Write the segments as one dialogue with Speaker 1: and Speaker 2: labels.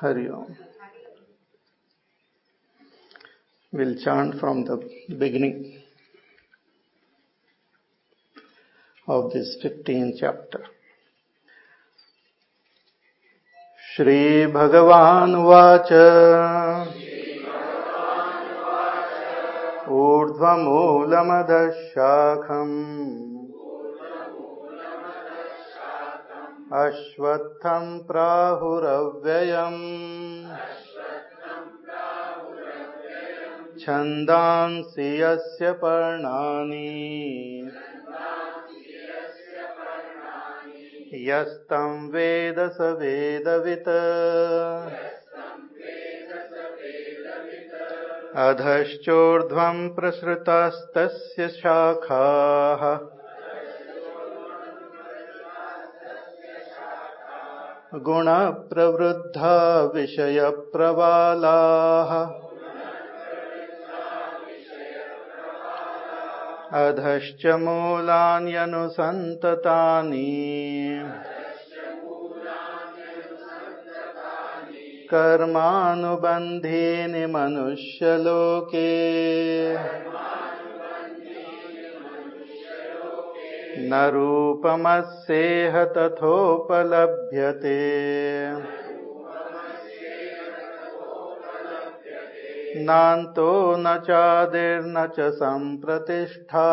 Speaker 1: Hariom. We'll chant from the beginning of this 15th chapter. Shri भगवान watch ऊर्ध्वमूलमदशाखम् अश्वत्थं प्राहुरव्ययम्। छन्दांसि यस्य पर्णानि। यस्तं वेद स वेदवित्। अधश्चोर्ध्वं प्रसृतास्तस्य शाखाः गुणप्रवृद्धा विषयप्रवालाः अधश्च मूलान्यनुसन्ततानि। कर्मानुबन्धीनि मनुष्यलोके न रूपमस्येह तथोपलभ्यते। नान्तो न चादिर्न च सम्प्रतिष्ठा।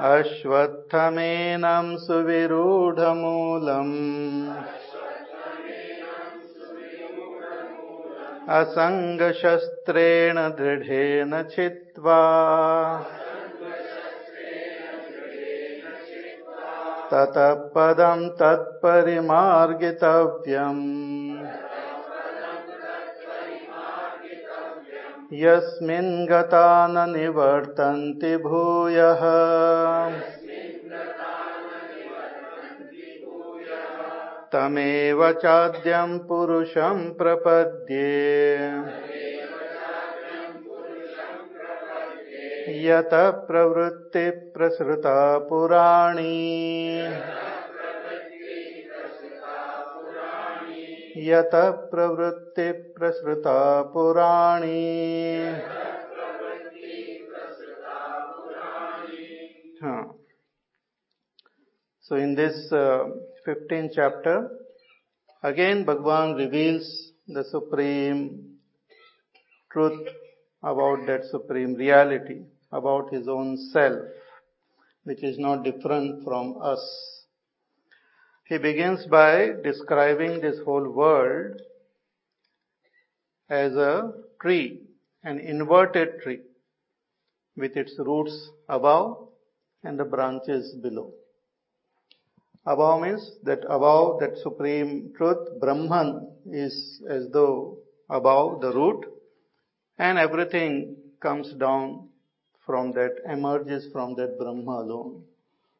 Speaker 1: अश्वत्थमेनं सुविरूढमूलम्। असङ्गशस्त्रेण दृढेन चित्वा ततः पदं तत्परिमार्गितव्यम्। यस्मिन् गता न निवर्तन्ति भूयः। तमेव चाद्यं पुरुषं प्रपद्ये। यत प्रवृत्ति प्रसृता पुराणी। यत प्रवृत्ति प्रसृता पुराणी। हाँ। So in this fifteen chapter again Bhagavan reveals the supreme truth about that supreme reality about his own self, which is not different from us. He begins by describing this whole world as a tree, an inverted tree, with its roots above and the branches below. Above means that above that supreme truth, Brahman is as though above the root and everything comes down from that, emerges from that Brahma alone.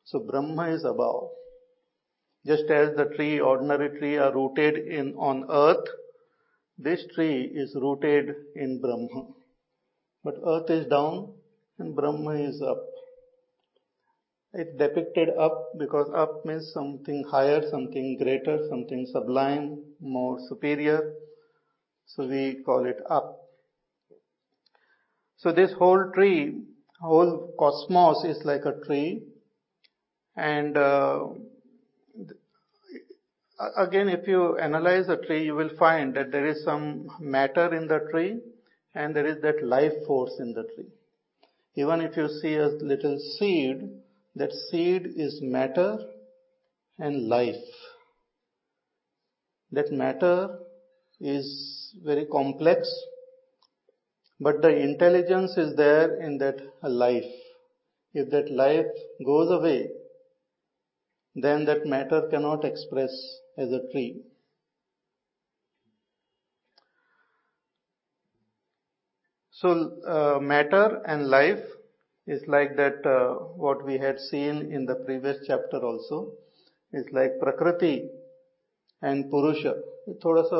Speaker 1: So Brahma is above. Just as the tree, ordinary tree are rooted in, on earth, this tree is rooted in Brahma. But earth is down and Brahma is up. It's depicted up because up means something higher, something greater, something sublime, more superior. So we call it up. So this whole tree, whole cosmos is like a tree and uh, again if you analyze a tree you will find that there is some matter in the tree and there is that life force in the tree. Even if you see a little seed, that seed is matter and life. That matter is very complex, but the intelligence is there in that life. If that life goes away, then that matter cannot express as a tree. So, uh, matter and life is like that uh, what we had seen in the previous chapter also is like prakriti and purusha थोड़ा सा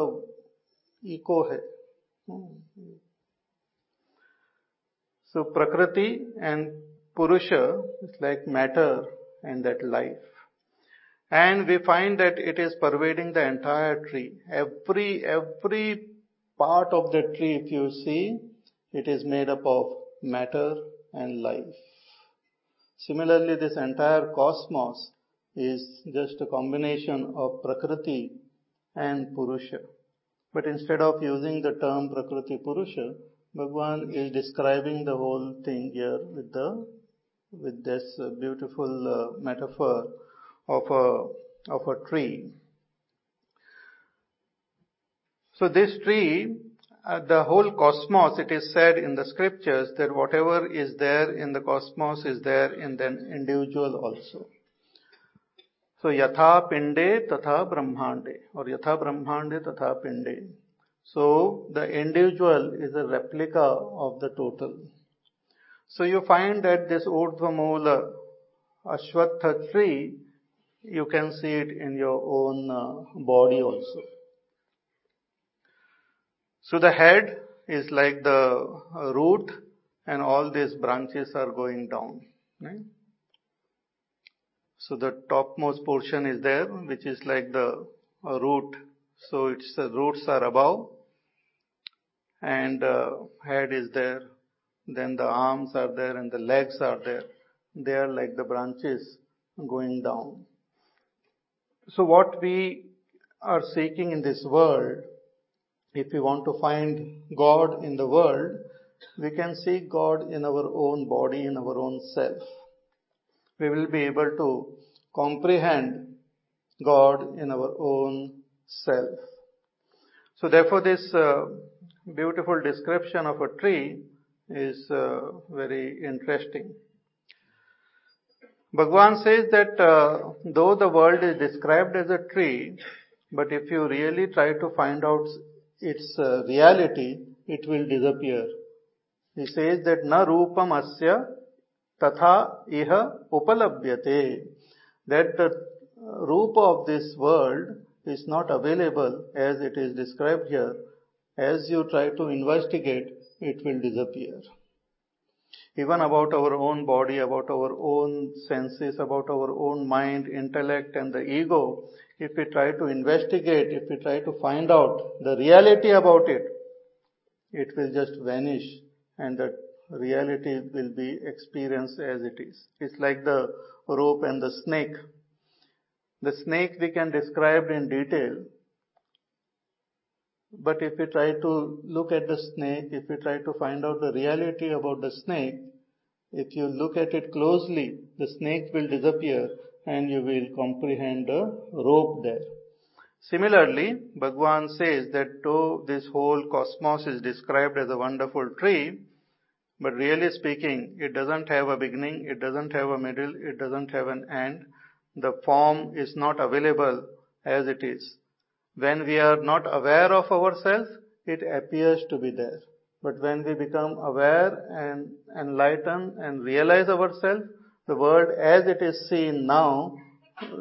Speaker 1: eco है so prakriti and purusha is like matter and that life And we find that it is pervading the entire tree. Every, every part of the tree, if you see, it is made up of matter and life. Similarly, this entire cosmos is just a combination of Prakriti and Purusha. But instead of using the term Prakriti Purusha, Bhagwan is describing the whole thing here with the with this beautiful uh, metaphor of a of a tree. So this tree, uh, the whole cosmos, it is said in the scriptures that whatever is there in the cosmos is there in the individual also. So yatha pinde tatha brahmande or yatha brahmande tatha pinde. So the individual is a replica of the total. So you find that this Urdhva Ashwatha tree, you can see it in your own uh, body also. So the head is like the root and all these branches are going down. So the topmost portion is there, which is like the root. So its roots are above, and uh, head is there. Then the arms are there, and the legs are there. They are like the branches going down. So what we are seeking in this world, if we want to find God in the world, we can seek God in our own body, in our own self we will be able to comprehend God in our own self. So therefore this uh, beautiful description of a tree is uh, very interesting. Bhagwan says that uh, though the world is described as a tree, but if you really try to find out its uh, reality, it will disappear. He says that na rupam asya tatha iha upalabhyate that the uh, rupa of this world is not available as it is described here. As you try to investigate, it will disappear. Even about our own body, about our own senses, about our own mind, intellect and the ego, if we try to investigate, if we try to find out the reality about it, it will just vanish and the reality will be experienced as it is. It's like the rope and the snake. The snake we can describe in detail, but if we try to look at the snake, if we try to find out the reality about the snake, if you look at it closely, the snake will disappear and you will comprehend the rope there. Similarly, Bhagwan says that though this whole cosmos is described as a wonderful tree, but really speaking, it doesn't have a beginning, it doesn't have a middle, it doesn't have an end. The form is not available as it is. When we are not aware of ourselves, it appears to be there. But when we become aware and enlighten and realize ourselves, the world as it is seen now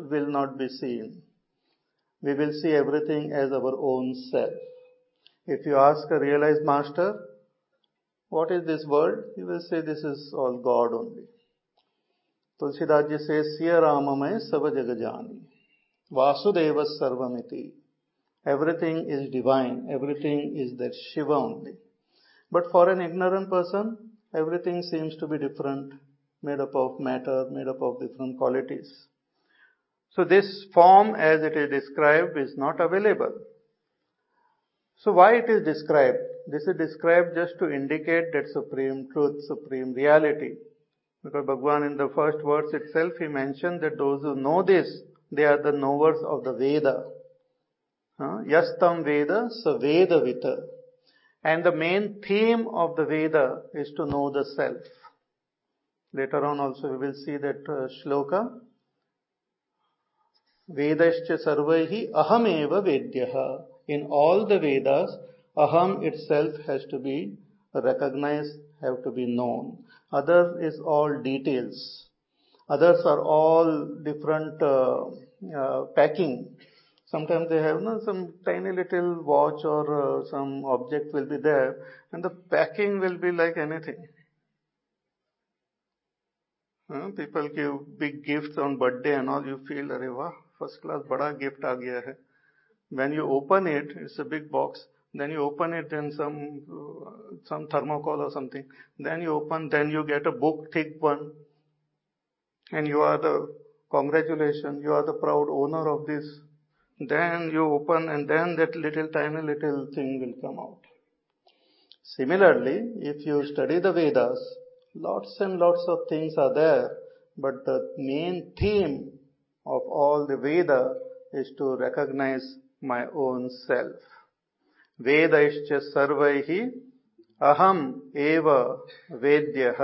Speaker 1: will not be seen. We will see everything as our own self. If you ask a realized master, what is this world? He will say this is all God only. Tulsidas ji says, Siya Ramamay Sava Jagajani. Vasudeva Sarvamiti. Everything is divine. Everything is that Shiva only. But for an ignorant person, everything seems to be different, made up of matter, made up of different qualities. So this form as it is described is not available. So why it is described? This is described just to indicate that supreme truth, supreme reality. Because Bhagwan in the first verse itself, he mentioned that those who know this, they are the knowers of the Veda. Yastam Veda, sa Veda Vita. And the main theme of the Veda is to know the self. Later on also we will see that uh, shloka. Vedascha sarvaihi ahameva vedyaha. In all the Vedas, Aham itself has to be recognized, have to be known. Others is all details. Others are all different uh, uh, packing. Sometimes they have no, some tiny little watch or uh, some object will be there and the packing will be like anything. People give big gifts on birthday and all, you feel, Areva, first class bada gift aa gaya hai. When you open it, it's a big box. Then you open it, in some some thermocol or something. Then you open, then you get a book, thick one, and you are the congratulations, you are the proud owner of this. Then you open, and then that little tiny little thing will come out. Similarly, if you study the Vedas, lots and lots of things are there, but the main theme of all the Veda is to recognize my own self. वेदश्च सर्वैहि अहम् एव वेद्यः।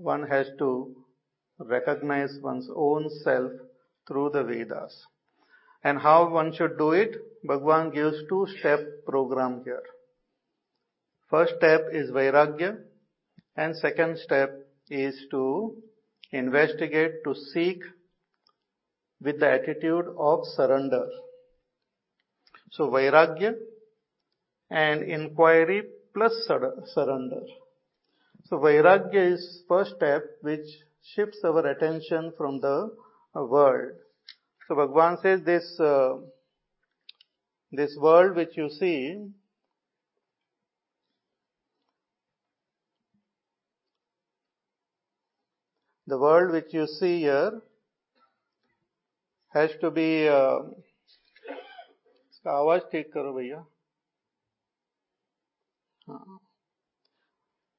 Speaker 1: One has to recognise one's own self through the Vedas and how one should do it Bhagavan gives two step program here first step is vairagya and second step is to investigate to seek with the attitude of surrender So Vairagya and inquiry plus surrender. So Vairagya is first step which shifts our attention from the world. So Bhagwan says this, uh, this world which you see the world which you see here has to be uh, इसका आवाज़ ठीक करो भैया।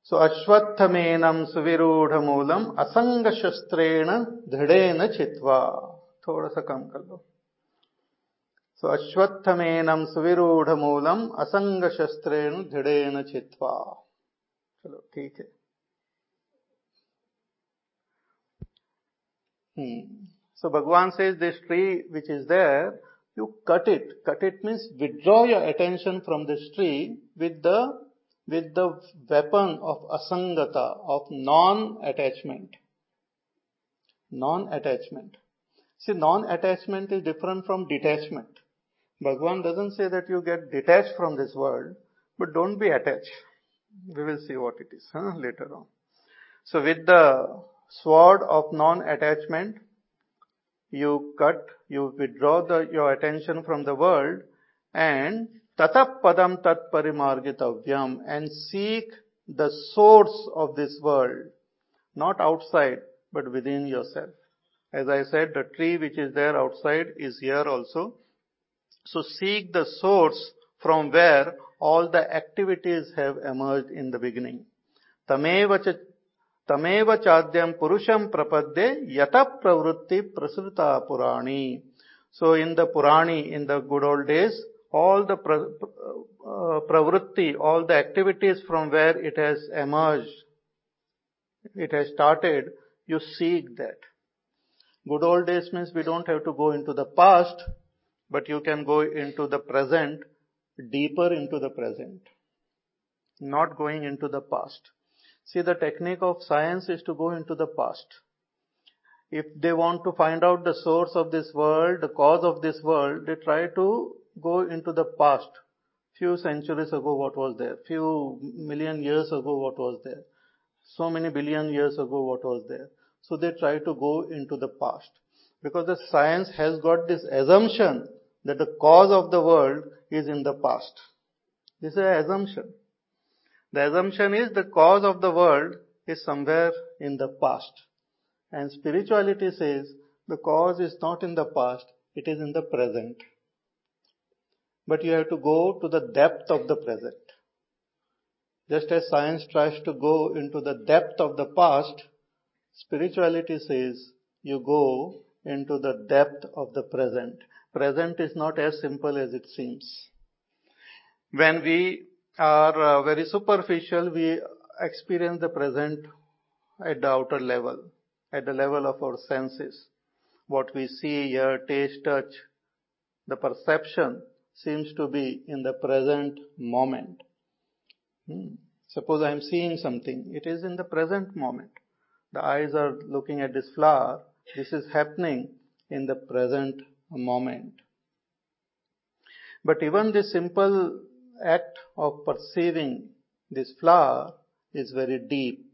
Speaker 1: सो अश्वत्थमेनम सुविरूढ़ मूलम असंग शस्त्रेण दृढ़ेन चित्वा। थोड़ा सा कम कर लो। सो अश्वत्थमेनम सुविरूढ़ मूलम असंग शस्त्रेण दृढ़ेन चित्वा। चलो ठीक है। Hmm. So Bhagwan says this tree which is there, you cut it. Cut it means withdraw your attention from this tree with the with the weapon of asangata, of non-attachment. Non-attachment. See, non-attachment is different from detachment. Bhagwan doesn't say that you get detached from this world, but don't be attached. We will see what it is huh, later on. So with the sword of non-attachment, you cut, you withdraw the, your attention from the world and tatap padam tat parimargitavyam and seek the source of this world, not outside, but within yourself. As I said, the tree which is there outside is here also. So seek the source from where all the activities have emerged in the beginning. Tameva तमेव चाद्यम पुरुषम प्रपद्ये यत प्रवृत्ति प्रसृता पुराणी सो in the पुराणी in the good old days all the pra, uh, pravritti, all the activities from where it has emerged, it has started, you seek that. Good old days means we don't have to go into the past, but you can go into the present, deeper into the present. Not going into the past. See, the technique of science is to go into the past. If they want to find out the source of this world, the cause of this world, they try to go into the past. Few centuries ago, what was there? Few million years ago, what was there? So many billion years ago, what was there? So they try to go into the past. Because the science has got this assumption that the cause of the world is in the past. This is an assumption. The assumption is the cause of the world is somewhere in the past. And spirituality says the cause is not in the past, it is in the present. But you have to go to the depth of the present. Just as science tries to go into the depth of the past, spirituality says you go into the depth of the present. Present is not as simple as it seems. When we are uh, very superficial, we experience the present at the outer level, at the level of our senses. What we see, hear, taste, touch, the perception seems to be in the present moment. Hmm. Suppose I am seeing something, it is in the present moment. The eyes are looking at this flower, this is happening in the present moment. But even this simple act of perceiving this flower is very deep.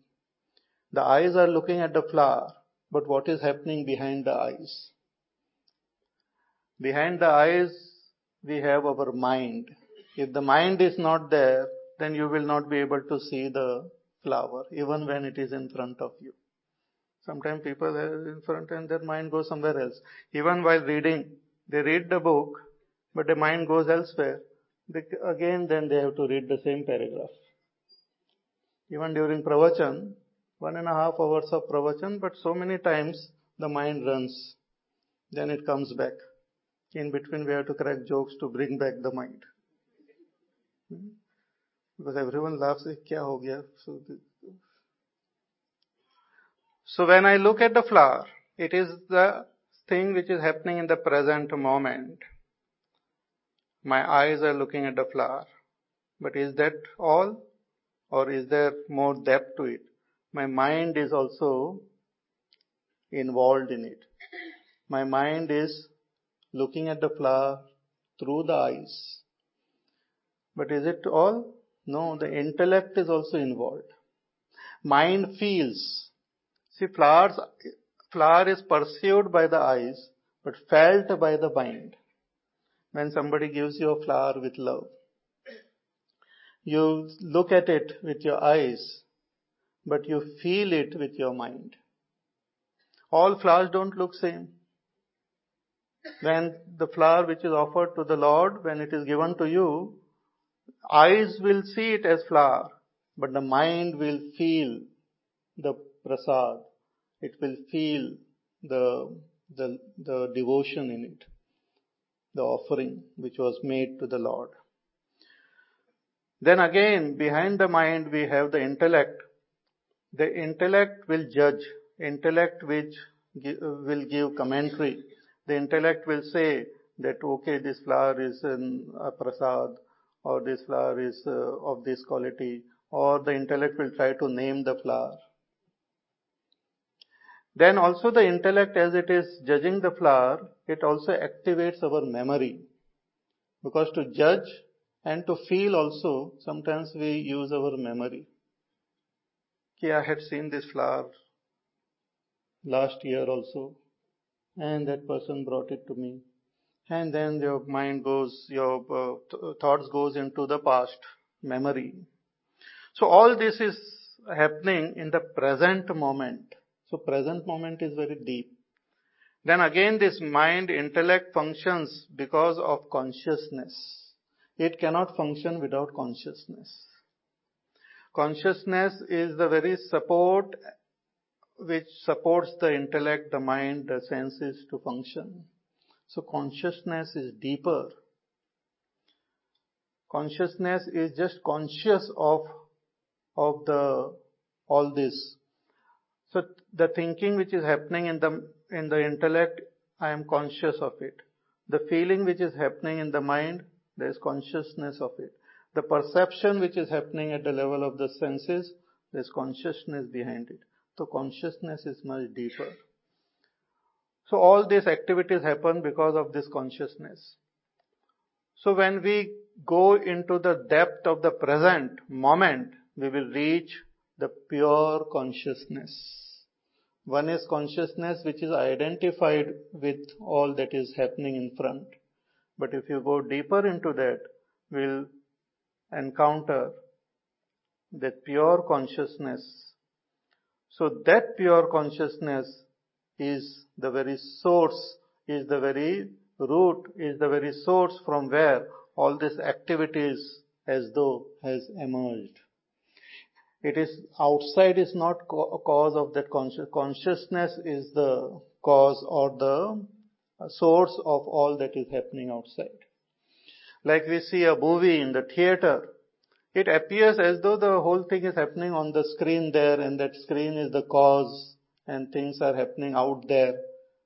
Speaker 1: The eyes are looking at the flower, but what is happening behind the eyes? Behind the eyes, we have our mind. If the mind is not there, then you will not be able to see the flower, even when it is in front of you. Sometimes people are in front and their mind goes somewhere else. Even while reading, they read the book, but the mind goes elsewhere. Again, then they have to read the same paragraph. Even during pravachan, one and a half hours of pravachan, but so many times the mind runs. Then it comes back. In between, we have to crack jokes to bring back the mind. Hmm? Because everyone laughs, kya ho gaya? So, so when I look at the flower, it is the thing which is happening in the present moment. My eyes are looking at the flower. But is that all? Or is there more depth to it? My mind is also involved in it. My mind is looking at the flower through the eyes. But is it all? No, the intellect is also involved. Mind feels. See, flowers, flower is perceived by the eyes, but felt by the mind. When somebody gives you a flower with love, you look at it with your eyes, but you feel it with your mind. All flowers don't look same. When the flower which is offered to the Lord, when it is given to you, eyes will see it as flower, but the mind will feel the prasad. It will feel the, the, the devotion in it, the offering which was made to the Lord. Then again, behind the mind, we have the intellect. The intellect will judge, intellect which will give commentary. The intellect will say that, okay, this flower is a prasad, or this flower is uh, of this quality, or the intellect will try to name the flower. Then also the intellect as it is judging the flower, it also activates our memory. Because to judge and to feel also, sometimes we use our memory. Okay, I had seen this flower last year also, and that person brought it to me and then your mind goes, your uh, th- thoughts goes into the past memory. So all this is happening in the present moment. So present moment is very deep. Then again this mind intellect functions because of consciousness. It cannot function without consciousness. Consciousness is the very support which supports the intellect, the mind, the senses to function. So consciousness is deeper. Consciousness is just conscious of, of the, all this. So the thinking which is happening in the, in the intellect, I am conscious of it. The feeling which is happening in the mind, there is consciousness of it. The perception which is happening at the level of the senses, there is consciousness behind it. So consciousness is much deeper. So all these activities happen because of this consciousness. So when we go into the depth of the present moment, we will reach the pure consciousness. One is consciousness which is identified with all that is happening in front. But if you go deeper into that, we'll encounter that pure consciousness. So that pure consciousness is the very source, is the very root, is the very source from where all this activities as though has emerged. It is outside is not cause of that conscious, consciousness is the cause or the source of all that is happening outside. Like we see a movie in the theater, it appears as though the whole thing is happening on the screen there and that screen is the cause and things are happening out there.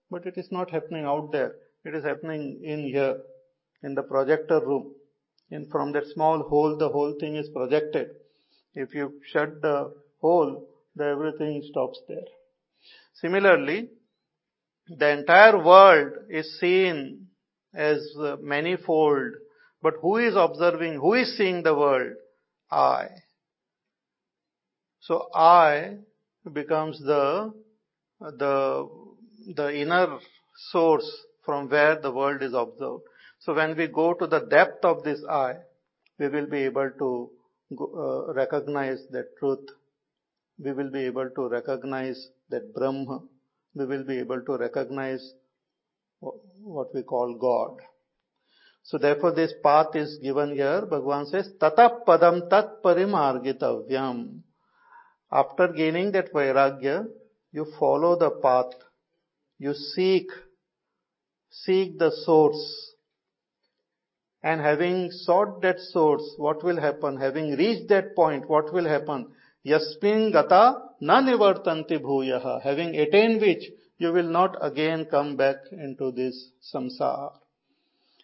Speaker 1: But it is not happening out there. It is happening in here, in the projector room. And from that small hole, the whole thing is projected. If you shut the hole, the everything stops there. Similarly, the entire world is seen as manifold, but who is observing, who is seeing the world? I. So I becomes the the, the inner source from where the world is observed. So when we go to the depth of this I, we will be able to uh, recognize that truth. We will be able to recognize that Brahma. We will be able to recognize what we call God. So therefore this path is given here. Bhagavan says, Tata padam tat parimargitavyam. After gaining that vairagya, you follow the path. You seek, seek the source. And having sought that source, what will happen? Having reached that point, what will happen? Yasmin gata na nivartanti bhuyaha. Having attained which, you will not again come back into this samsara.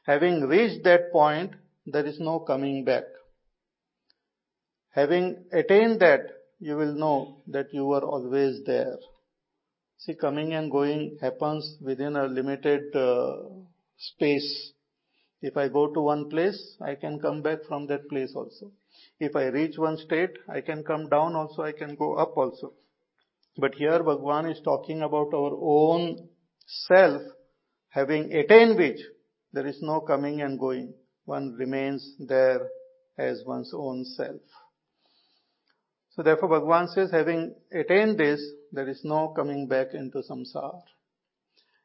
Speaker 1: Having reached that point, there is no coming back. Having attained that, you will know that you are always there. See, coming and going happens within a limited uh, space. If I go to one place, I can come back from that place also. If I reach one state, I can come down also, I can go up also. But here Bhagwan is talking about our own self having attained which there is no coming and going. One remains there as one's own self. So therefore Bhagavan says, having attained this, there is no coming back into samsara.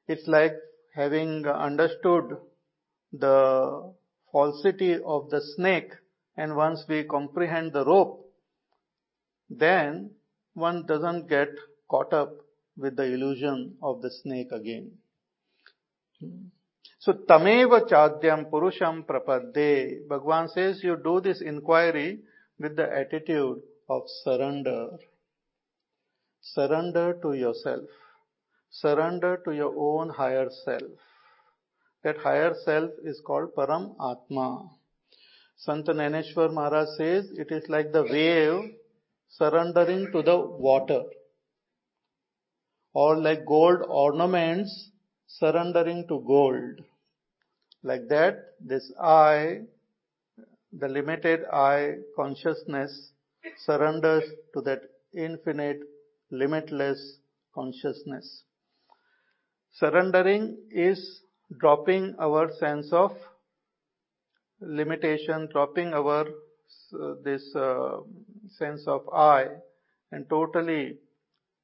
Speaker 1: It's like having understood the falsity of the snake and once we comprehend the rope, then one doesn't get caught up with the illusion of the snake again. So tameva chadyam purusham prapadde. Bhagwan says you do this inquiry with the attitude of surrender. Surrender to yourself. Surrender to your own higher self. That higher self is called Param Atma. Sant Dnyaneshwar Maharaj says it is like the wave surrendering to the water. Or like gold ornaments surrendering to gold. Like that, this I, the limited I consciousness surrenders to that infinite, limitless consciousness. Surrendering is dropping our sense of limitation, dropping our uh, this uh, sense of I, and totally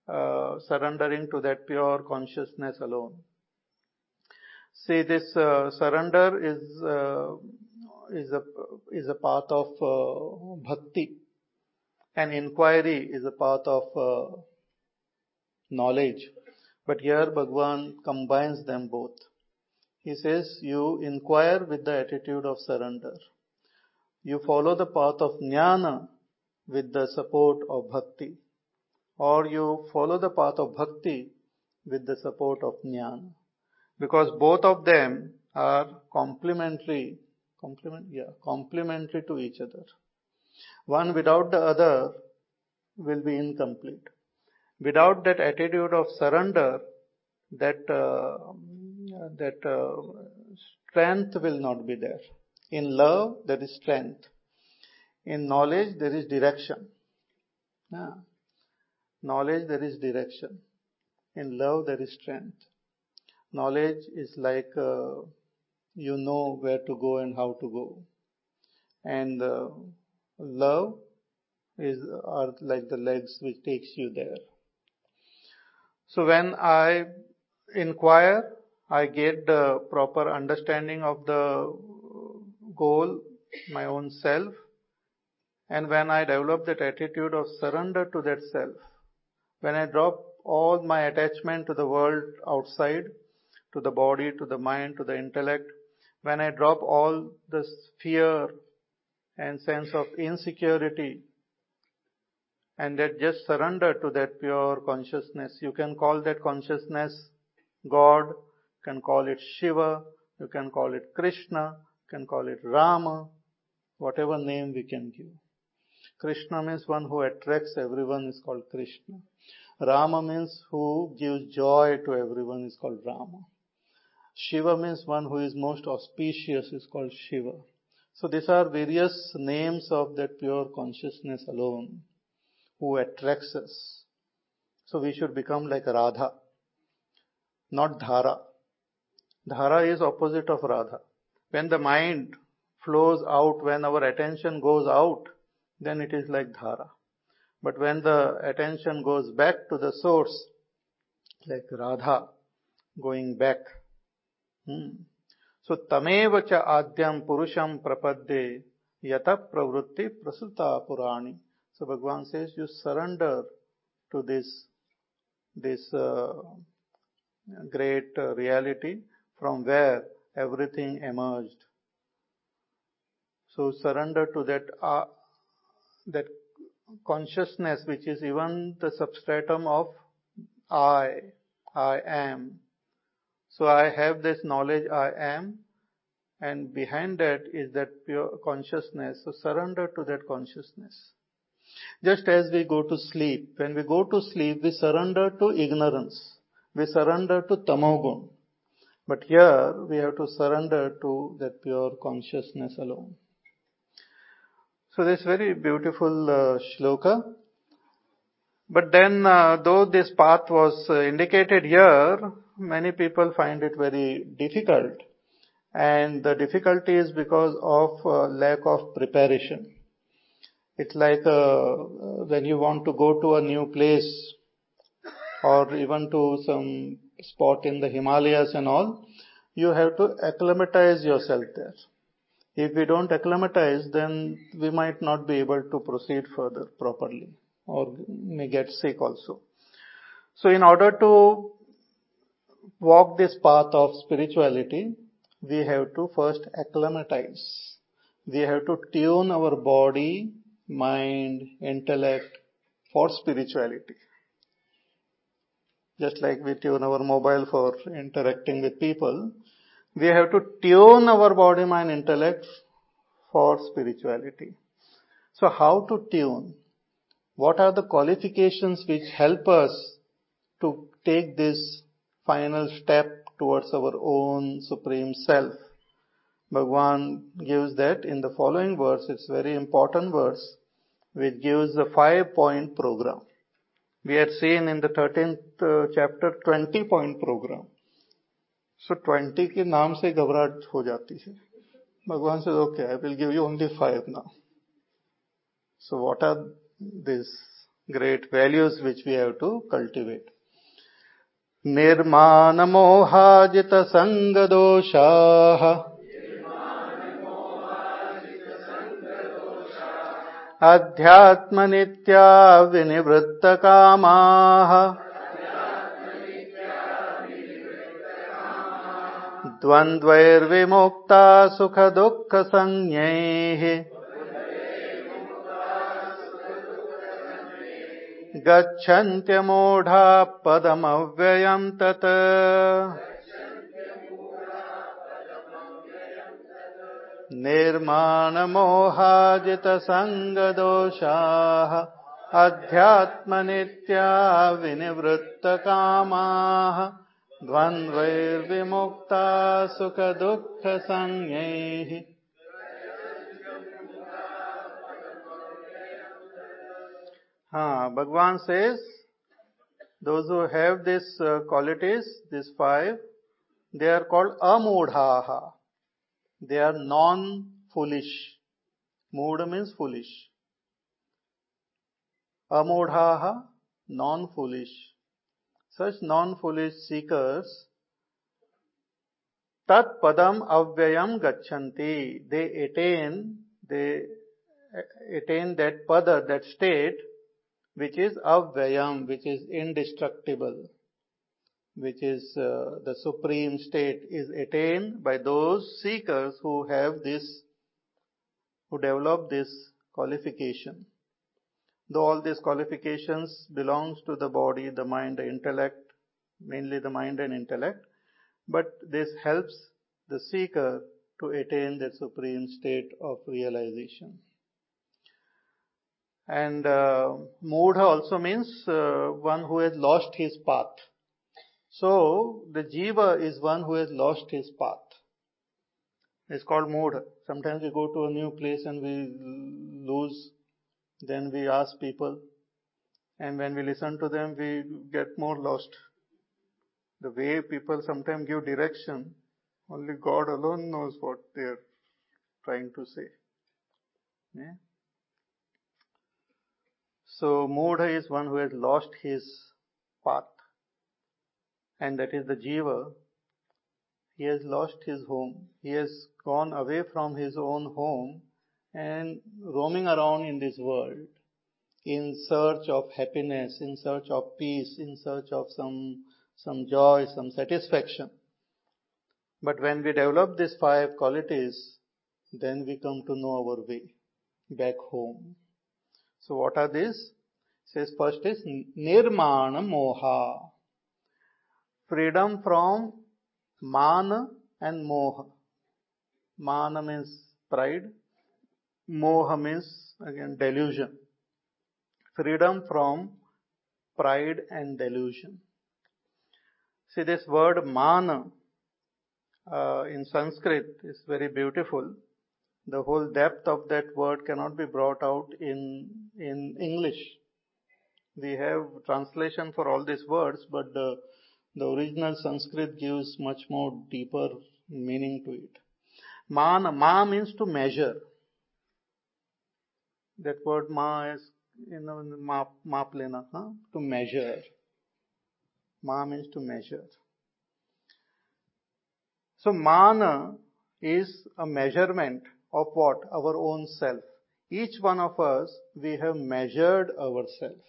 Speaker 1: uh, surrendering to that pure consciousness alone. See, this uh, surrender is uh, is a is a path of uh, bhakti, and inquiry is a path of knowledge. But here Bhagwan combines them both. He says, you inquire with the attitude of surrender. You follow the path of jnana with the support of bhakti. Or you follow the path of bhakti with the support of jnana because both of them are complementary, complement, yeah, complementary to each other. One without the other will be incomplete. Without that attitude of surrender, that uh, that uh, strength will not be there. In love, there is strength. In knowledge, there is direction. Yeah. Knowledge, there is direction. In love, there is strength. Knowledge is like uh, you know where to go and how to go. And uh, love is are like the legs which takes you there. So when I inquire, I get the proper understanding of the goal, my own self, and when I develop that attitude of surrender to that self, when I drop all my attachment to the world outside, to the body, to the mind, to the intellect, when I drop all this fear and sense of insecurity and that just surrender to that pure consciousness. You can call that consciousness God, can call it Shiva, you can call it Krishna, you can call it Rama, whatever name we can give. Krishna means one who attracts everyone is called Krishna. Rama means who gives joy to everyone is called Rama. Shiva means one who is most auspicious is called Shiva. So these are various names of that pure consciousness alone who attracts us. So we should become like Radha, not Dhara. Dhara is opposite of Radha. When the mind flows out, when our attention goes out, then it is like Dhara. But when the attention goes back to the source, like Radha, going back. Hmm. So tamev cha adyam purusham prapadde yata pravrutti prasuta purani. So Bhagwan says you surrender to this this uh, great uh, reality from where everything emerged. So surrender to that uh, that consciousness which is even the substratum of I, I am. So I have this knowledge I am and behind that is that pure consciousness. So surrender to that consciousness. Just as we go to sleep, when we go to sleep, we surrender to ignorance. We surrender to tamogun. But here we have to surrender to that pure consciousness alone. So this very beautiful uh, shloka. But then, uh, though this path was uh, indicated here, many people find it very difficult. And the difficulty is because of uh, lack of preparation. It's like uh, when you want to go to a new place or even to some spot in the Himalayas and all, you have to acclimatize yourself there. If we don't acclimatize, then we might not be able to proceed further properly or may get sick also. So in order to walk this path of spirituality, we have to first acclimatize. We have to tune our body mind, intellect for spirituality. Just like we tune our mobile for interacting with people, we have to tune our body, mind, intellect for spirituality. So how to tune? What are the qualifications which help us to take this final step towards our own supreme self? Bhagwan gives that in the following verse. It's very important verse which gives the five point program. we had seen in the 13th uh, chapter 20 point program. So 20 के नाम से घबराहट हो जाती है। भगवान से okay I will give you only five now so what are this great values which we have to cultivate निर्माण मोहाजित संग दोषाः अध्यात्मनित्या विनिवृत्तकामाः। द्वन्द्वैर्विमुक्ता सुखदुःखसंज्ञैः। गच्छन्त्यमूढा पदमव्ययम् तत् निर्माणमोहाजितसङ्गदोषाः अध्यात्मनित्या विनिवृत्तकामाः द्वन्द्वैर्विमुक्ता सुखदुःखसंज्ञैः हाँ भगवान says those who have these uh, qualities these five they are called amudhaha they are non-foolish. Mood means foolish. Amudhaha, non-foolish. Such non-foolish seekers, tat padam avyayam gachanti. They attain, they attain that pada, that state, which is avyayam, which is indestructible which is uh, the supreme state is attained by those seekers who have this, who develop this qualification. Though all these qualifications belongs to the body, the mind, the intellect, mainly the mind and intellect, but this helps the seeker to attain the supreme state of realization. And uh, also means uh, one who has lost his path. So the jiva is one who has lost his path. It's called mood. Sometimes we go to a new place and we lose. Then we ask people. And when we listen to them, we get more lost. The way people sometimes give direction, Only God alone knows what they are trying to say. Yeah? So, Moodha is one who has lost his path, and that is the Jiva. He has lost his home. He has gone away from his own home and roaming around in this world in search of happiness, in search of peace, in search of some, some joy, some satisfaction. But when we develop these five qualities, then we come to know our way back home. So what are these? Says first is nirmana moha. Freedom from mana and moha. Mana means pride. Moha means again delusion freedom from pride and delusion. See, this word mana uh, in Sanskrit is very beautiful. The whole depth of that word cannot be brought out in in English. We have translation for all these words, but the the original Sanskrit gives much more deeper meaning to it. Mana, ma means to measure. That word ma is you know, map, map lena, huh? to measure. Ma means to measure. So mana is a measurement of what? Our own self. Each one of us, we have measured ourselves.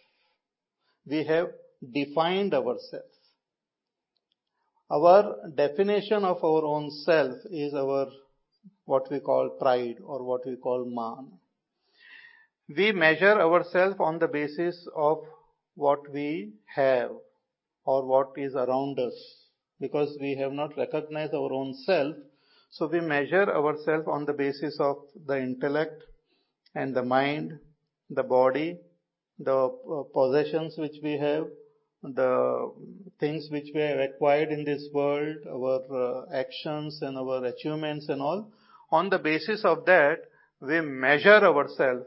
Speaker 1: We have defined ourselves. Our definition of our own self is our what we call pride or what we call man we measure ourselves on the basis of what we have or what is around us because we have not recognized our own self. So we measure ourselves on the basis of the intellect and the mind, the body, the uh, possessions which we have, the things which we have acquired in this world, our uh, actions and our achievements and all. On the basis of that, we measure ourselves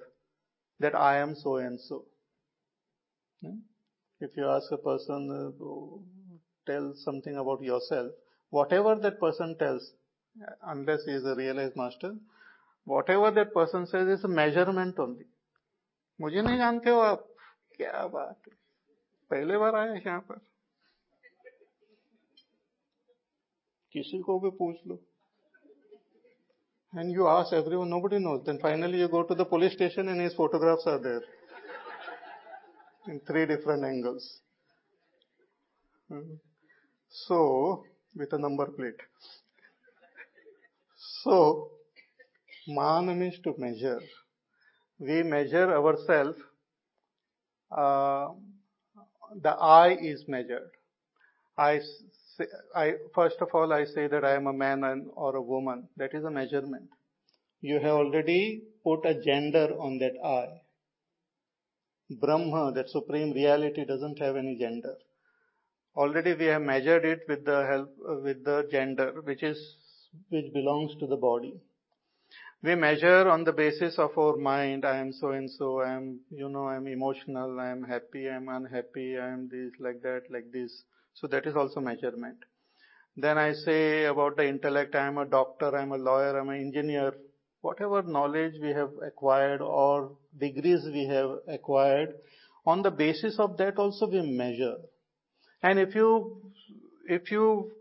Speaker 1: that I am so and so. If you ask a person, uh, tell something about yourself, whatever that person tells, unless he is a realized master, whatever that person says is a measurement only. मुझे नहीं जानते हो आप क्या बात है पहले बार आया है यहाँ पर? किसी को भी पूछ लो। And you ask everyone nobody knows then finally you go to the police station and is photographs are there in three different angles so with a number plate so मान means to measure we measure our self the I is measured. I say, I, first of all, I say that I am a man or a woman. That is a measurement. You have already put a gender on that I. Brahma, that supreme reality, doesn't have any gender. Already we have measured it with the help, with the gender, which is, which belongs to the body. We measure on the basis of our mind, I am so and so, I am, you know, I am emotional, I am happy, I am unhappy, I am this, like that, like this. So that is also measurement. Then I say about the intellect, I am a doctor, I am a lawyer, I am an engineer. Whatever knowledge we have acquired or degrees we have acquired, on the basis of that also we measure. And if you, if you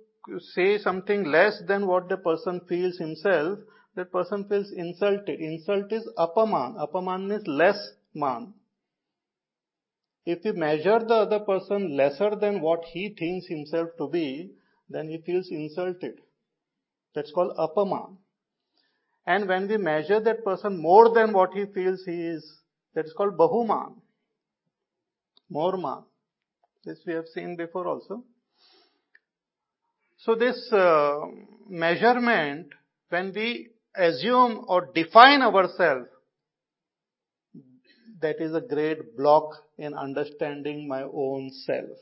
Speaker 1: say something less than what the person feels himself, that person feels insulted. Insult is apaman. Apaman means less man. If we measure the other person lesser than what he thinks himself to be, then he feels insulted. That's called apaman. And when we measure that person more than what he feels he is, that is called bahuman. More man. This we have seen before also. So this uh, measurement, when we assume or define ourselves that is a great block in understanding my own self.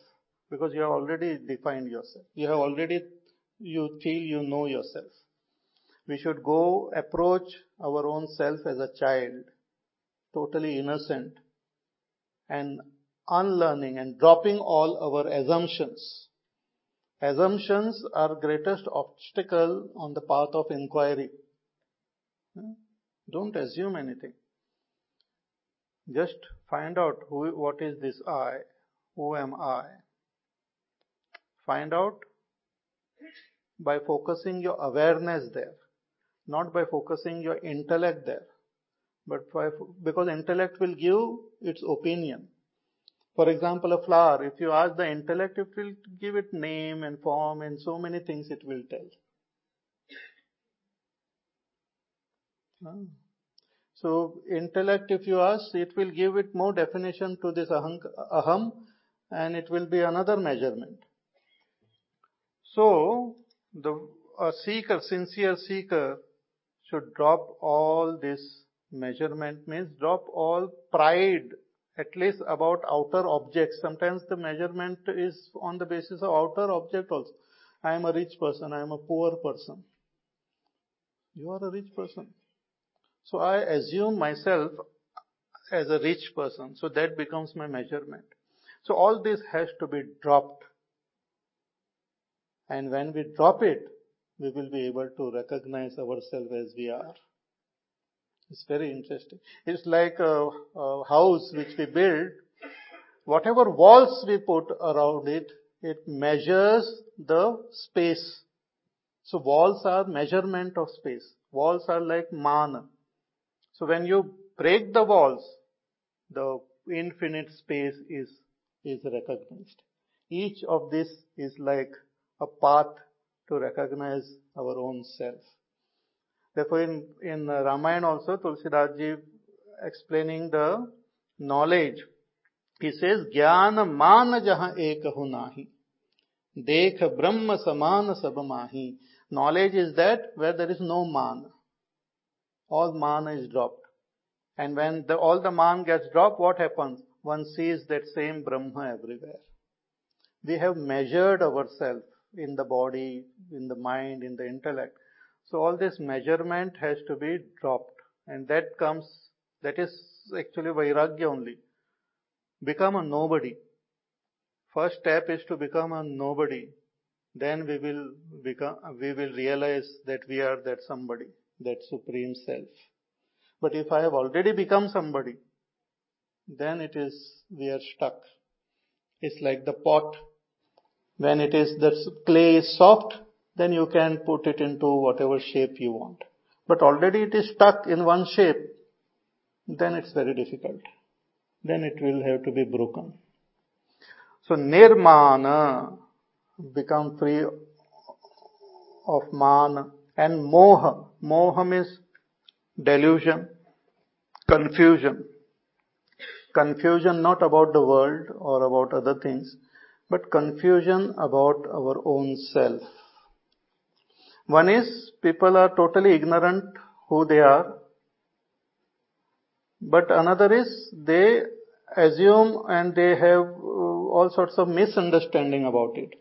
Speaker 1: Because you have already defined yourself. You have already, you feel you know yourself. We should go approach our own self as a child, totally innocent and unlearning and dropping all our assumptions. Assumptions are greatest obstacle on the path of inquiry. Hmm? Don't assume anything. Just find out who, what is this I? Who am I? Find out by focusing your awareness there, not by focusing your intellect there, but by, because intellect will give its opinion. For example, a flower, if you ask the intellect, it will give it name and form and so many things it will tell. So intellect, if you ask, it will give it more definition to this aham and it will be another measurement. So the a seeker, sincere seeker should drop all this measurement means drop all pride at least about outer objects. Sometimes the measurement is on the basis of outer object also. I am a rich person, I am a poor person. You are a rich person. So I assume myself as a rich person. So that becomes my measurement. So all this has to be dropped. And when we drop it, we will be able to recognize ourselves as we are. It's very interesting. It's like a, a house which we build. Whatever walls we put around it, it measures the space. So walls are measurement of space. Walls are like man. So when you break the walls, the infinite space is, is recognized. Each of this is like a path to recognize our own self. Therefore, in, in Ramayana also, Tulsidas explaining the knowledge, he says, Gyan man jaha ekahunahi. nahi. Dekh brahma sab mahi. Knowledge is that where there is no man all man is dropped and when the, all the man gets dropped what happens one sees that same brahma everywhere we have measured ourselves in the body in the mind in the intellect so all this measurement has to be dropped. And that comes, that is actually Vairagya only. Become a nobody. First step is to become a nobody. Then we will become, we will realize that we are that somebody, that supreme self. But if I have already become somebody, then it is, we are stuck. It's like the pot. When it is, the clay is soft, then you can put it into whatever shape you want. But already it is stuck in one shape, then it's very difficult. Then it will have to be broken. So nirmana, become free of man and moha. Moha means delusion, confusion. Confusion not about the world or about other things, but confusion about our own self. One is people are totally ignorant who they are. But another is they assume and they have uh, all sorts of misunderstanding about it.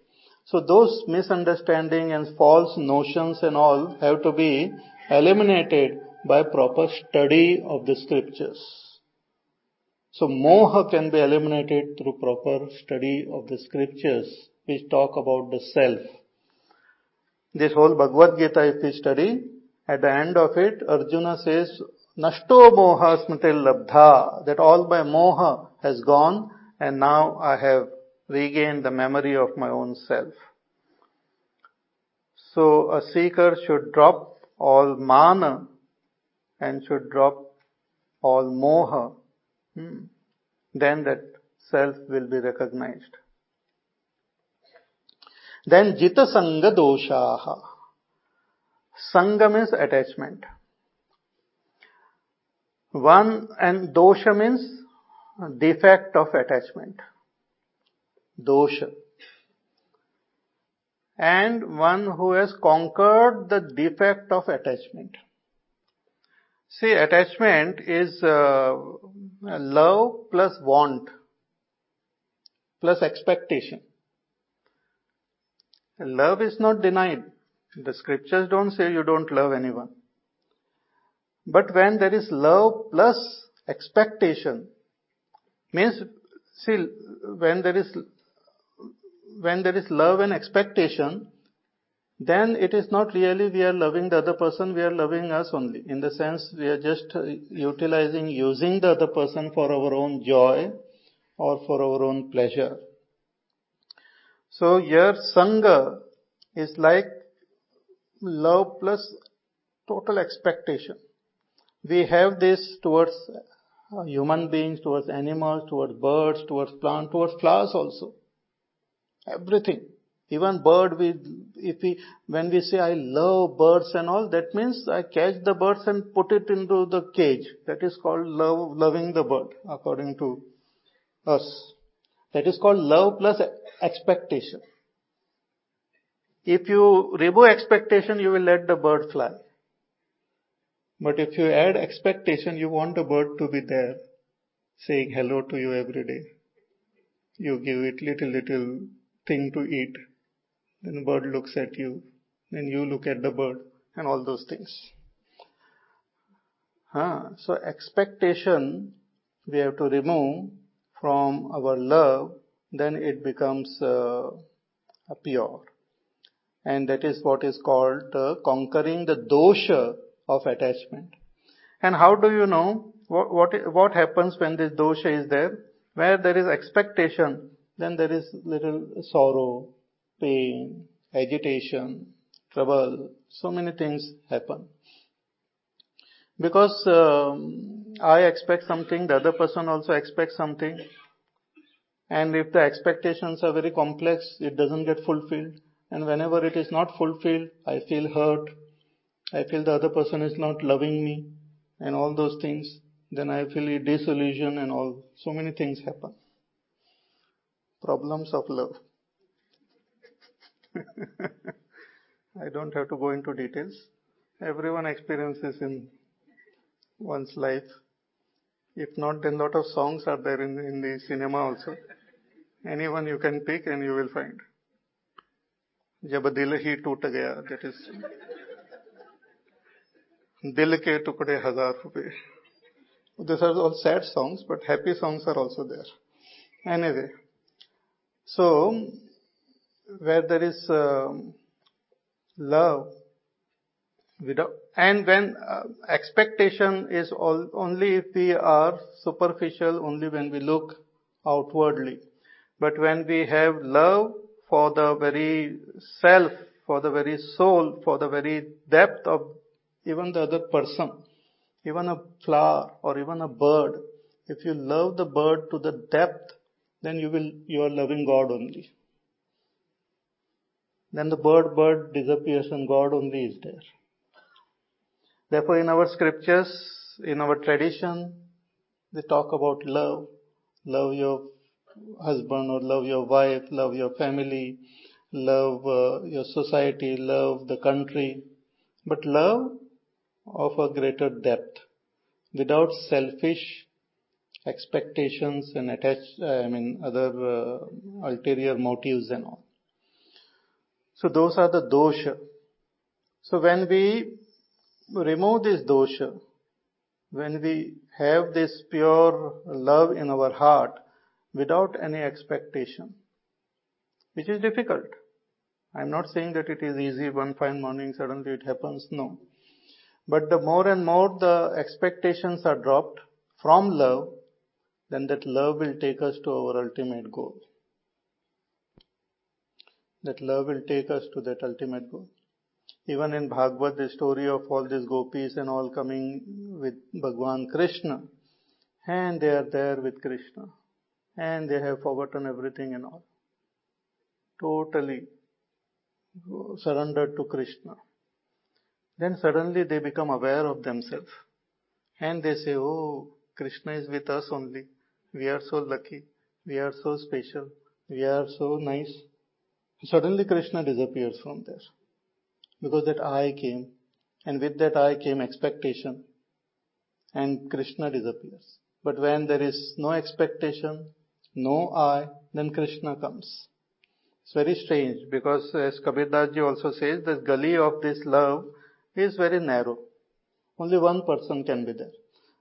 Speaker 1: So those misunderstanding and false notions and all have to be eliminated by proper study of the scriptures. So moha can be eliminated through proper study of the scriptures which talk about the self. This whole Bhagavad Gita, if we study, at the end of it, Arjuna says, Nashto moha smritil labdha, that all my moha has gone and now I have regained the memory of my own self. So a seeker should drop all mana and should drop all moha. Hmm. Then that self will be recognized. Then jita sanga doshaha. Sangha means attachment. One and dosha means defect of attachment. Dosha. And one who has conquered the defect of attachment. See, attachment is uh, love plus want plus expectation. Love is not denied. The scriptures don't say you don't love anyone. But when there is love plus expectation, means, see, when there is when there is love and expectation, then it is not really we are loving the other person, we are loving us only. In the sense we are just utilizing, using the other person for our own joy or for our own pleasure. So here Sangha is like love plus total expectation. We have this towards human beings, towards animals, towards birds, towards plants, towards flowers also. Everything. Even bird, we, if we, when we say I love birds and all, that means I catch the birds and put it into the cage. That is called love, loving the bird, according to us. That is called love plus expectation. If you remove expectation, you will let the bird fly. But if you add expectation, you want the bird to be there, saying hello to you every day. You give it little, little thing to eat. Then bird looks at you. Then you look at the bird and all those things. Huh. So expectation we have to remove from our love, then it becomes uh, pure. And that is what is called uh, conquering the dosha of attachment. And how do you know what, what, what happens when this dosha is there? Where there is expectation, then there is little sorrow, pain, agitation, trouble, so many things happen. Because um, I expect something, the other person also expects something, and if the expectations are very complex, it doesn't get fulfilled. And whenever it is not fulfilled, I feel hurt. I feel the other person is not loving me, and all those things. Then I feel disillusion and all. So many things happen. Problems of love. I don't have to go into details. Everyone experiences in one's life. If not, then lot of songs are there in, in the cinema also. Anyone you can pick and you will find. जब दिल ही टूट गया that is दिल के टुकड़े हजार रुपए these are all sad songs but happy songs are also there anyway so where there is uh, love without and when uh, expectation is all, only if we are superficial only when we look outwardly. But when we have love for the very self for the very soul for the very depth of even the other person even a flower or even a bird if you love the bird to the depth then you will you are loving god only then the bird bird disappears and God only is there. Therefore in our scriptures, in our tradition, they talk about love. Love your husband or love your wife, love your family, love uh, your society, love the country. But love of a greater depth without selfish expectations and attach, I mean other uh, ulterior motives and all. So those are the dosha. So when we remove this dosha, when we have this pure love in our heart without any expectation, which is difficult. I'm not saying that it is easy one fine morning suddenly it happens, no. But the more and more the expectations are dropped from love, then that love will take us to our ultimate goal that love will take us to that ultimate goal. Even in Bhagavad, the story of all these gopis and all coming with Bhagwan Krishna, and they are there with Krishna, and they have forgotten everything and all. Totally surrendered to Krishna. Then suddenly they become aware of themselves. And they say, Oh, Krishna is with us only. We are so lucky. We are so special. We are so nice. Suddenly Krishna disappears from there. Because that I came. And with that I came expectation. And Krishna disappears. But when there is no expectation, no I, then Krishna comes. It's very strange because as Kabir ji also says, the gully of this love is very narrow. Only one person can be there.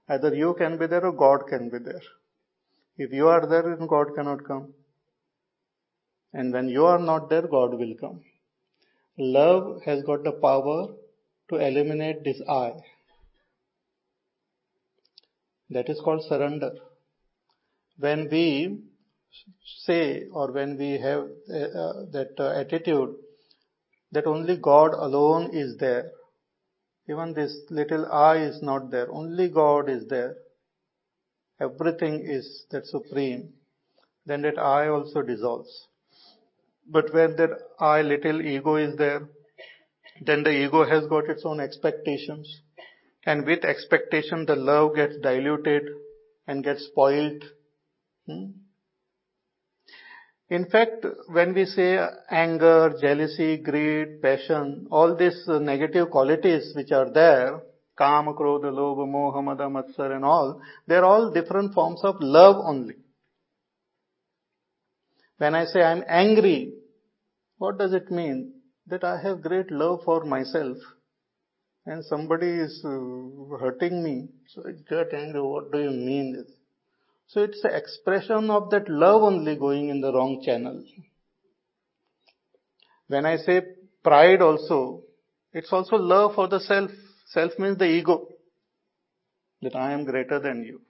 Speaker 1: Either you can be there or God can be there. If you are there, then God cannot come. And when you are not there, God will come. Love has got the power to eliminate this I. That is called surrender. When we say or when we have uh, uh, that uh, attitude that only God alone is there, even this little I is not there, only God is there, everything is that supreme, then that I also dissolves. But when that I little ego is there, then the ego has got its own expectations. And with expectation, the love gets diluted and gets spoiled. Hmm? In fact, when we say anger, jealousy, greed, passion, all these negative qualities which are there, kama, krodha, lobha, moha, mada, matsar and all, they're all different forms of love only. When I say I'm angry, what does it mean? That I have great love for myself and somebody is uh, hurting me, so I get angry. What do you mean? So it's the expression of that love only going in the wrong channel. When I say pride also, it's also love for the self. Self means the ego. That I am greater than you.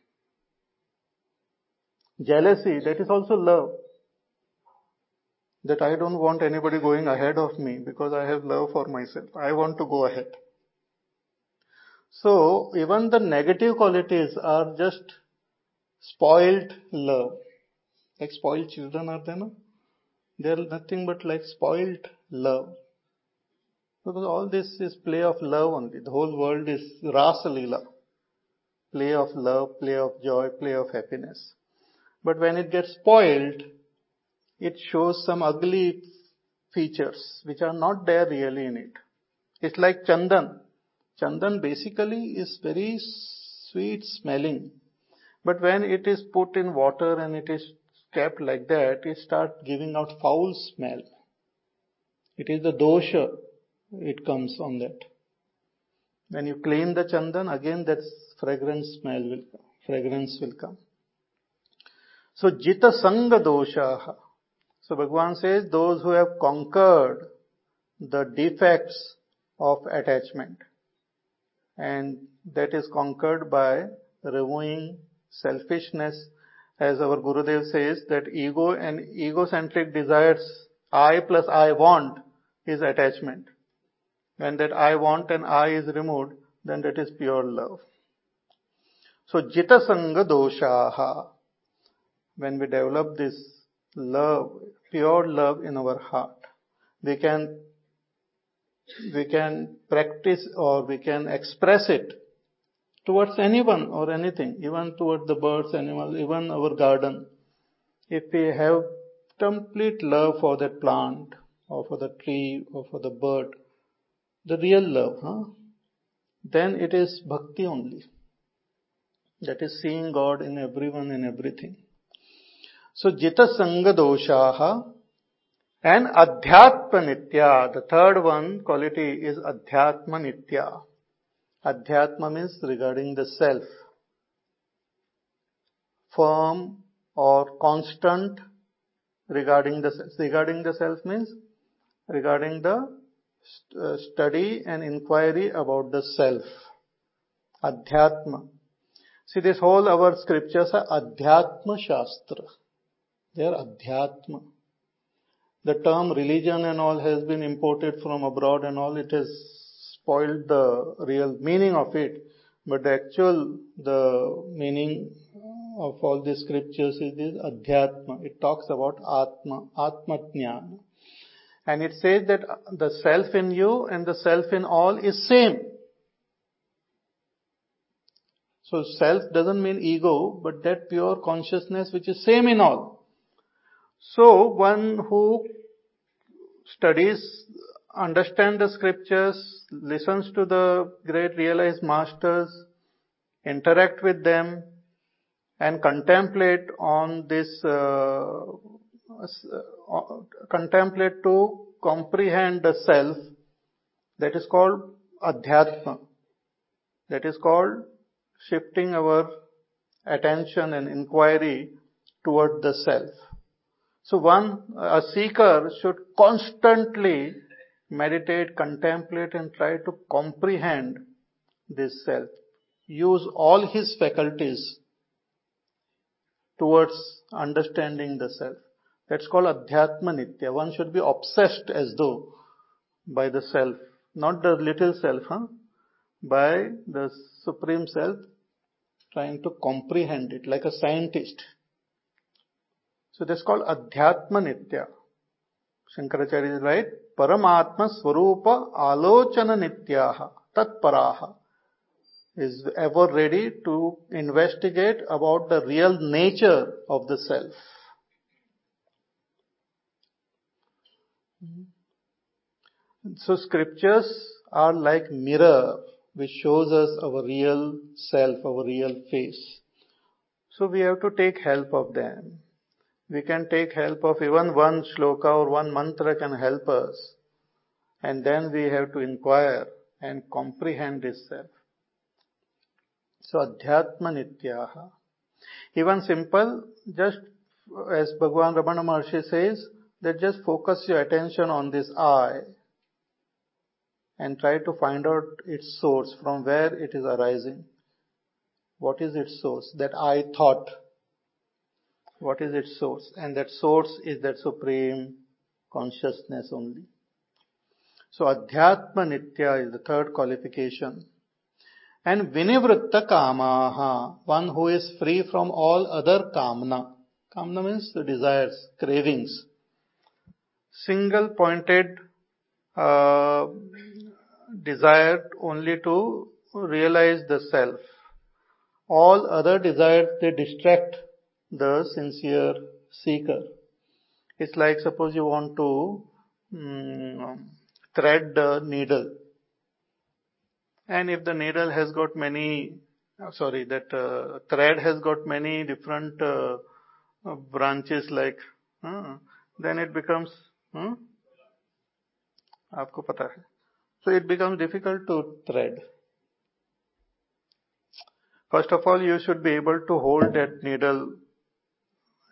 Speaker 1: Jealousy, that is also love that I don't want anybody going ahead of me because I have love for myself. I want to go ahead. So even the negative qualities are just spoiled love. Like spoiled children are there, no? They are nothing but like spoiled love. Because all this is play of love only. The whole world is Rasa Leela. Play of love, play of joy, play of happiness. But when it gets spoiled, it shows some ugly features which are not there really in it. It's like Chandan. Chandan basically is very sweet smelling. But when it is put in water and it is kept like that, it starts giving out foul smell. It is the dosha it comes on that. When you clean the chandan, again that fragrance smell will come, fragrance will come. So jita sanga dosha. So Bhagwan says those who have conquered the defects of attachment and that is conquered by removing selfishness as our Gurudev says that ego and egocentric desires I plus I want is attachment. When that I want and I is removed, then that is pure love. So jita sanga doshaha. When we develop this love, pure love in our heart. We can, we can practice or we can express it towards anyone or anything, even towards the birds, animals, even our garden. If we have complete love for that plant or for the tree or for the bird, the real love, huh? then it is bhakti only. That is seeing God in everyone and everything. So Jita Sanga Doshaha and Adhyatma Nitya. The third one quality is Adhyatma Nitya. Adhyatma means regarding the self. Firm or constant regarding the self. Regarding the self means regarding the Uh, study and inquiry about the self. Adhyatma. See this whole our scriptures are Adhyatma Shastra. They are Adhyatma. The term religion and all has been imported from abroad and all. It has spoiled the real meaning of it. But the actual, the meaning of all the scriptures is this Adhyatma. It talks about Atma, Atmatnyana. And it says that the self in you and the self in all is same. So self doesn't mean ego, but that pure consciousness which is same in all. So one who studies, understands the scriptures, listens to the great realized masters, interact with them, and contemplate on this, uh, Uh, contemplate to comprehend the self, that is called adhyatma. That is called shifting our attention and inquiry toward the self. So one, a seeker should constantly meditate, contemplate and try to comprehend this self. Use all his faculties towards understanding the self. That's called Adhyatma Nitya. One should be obsessed as though by the self, not the little self, huh? by the supreme self, trying to comprehend it like a scientist. So that's called Adhyatma Nitya. Shankaracharya is right. Paramatma Swarupa Alochana Nityaha Tatparaha is ever ready to investigate about the real nature of the self. Mm-hmm. So scriptures are like mirror which shows us our real self, our real face. So we have to take help of them. We can take help of even one shloka or one mantra can help us. And then we have to inquire and comprehend this self. So Adhyatma Nityaha. Even simple, just as Bhagwan Ramana Maharshi says, that just focus your attention on this I and try to find out its source, from where it is arising. What is its source? That I thought. What is its source? And that source is that supreme consciousness only. So Adhyatma Nitya is the third qualification. And Vinivritta Kamaha, one who is free from all other Kamna. Kamna means the desires, cravings. Single pointed uh, desired only to realize the self. All other desires, they distract the sincere seeker. It's like suppose you want to um, thread the needle. And if the needle has got many, uh, sorry, that uh, thread has got many different uh, uh branches like, then it becomes, hmm? आपको पता है so it becomes difficult to thread. First of all, you should be able to hold that needle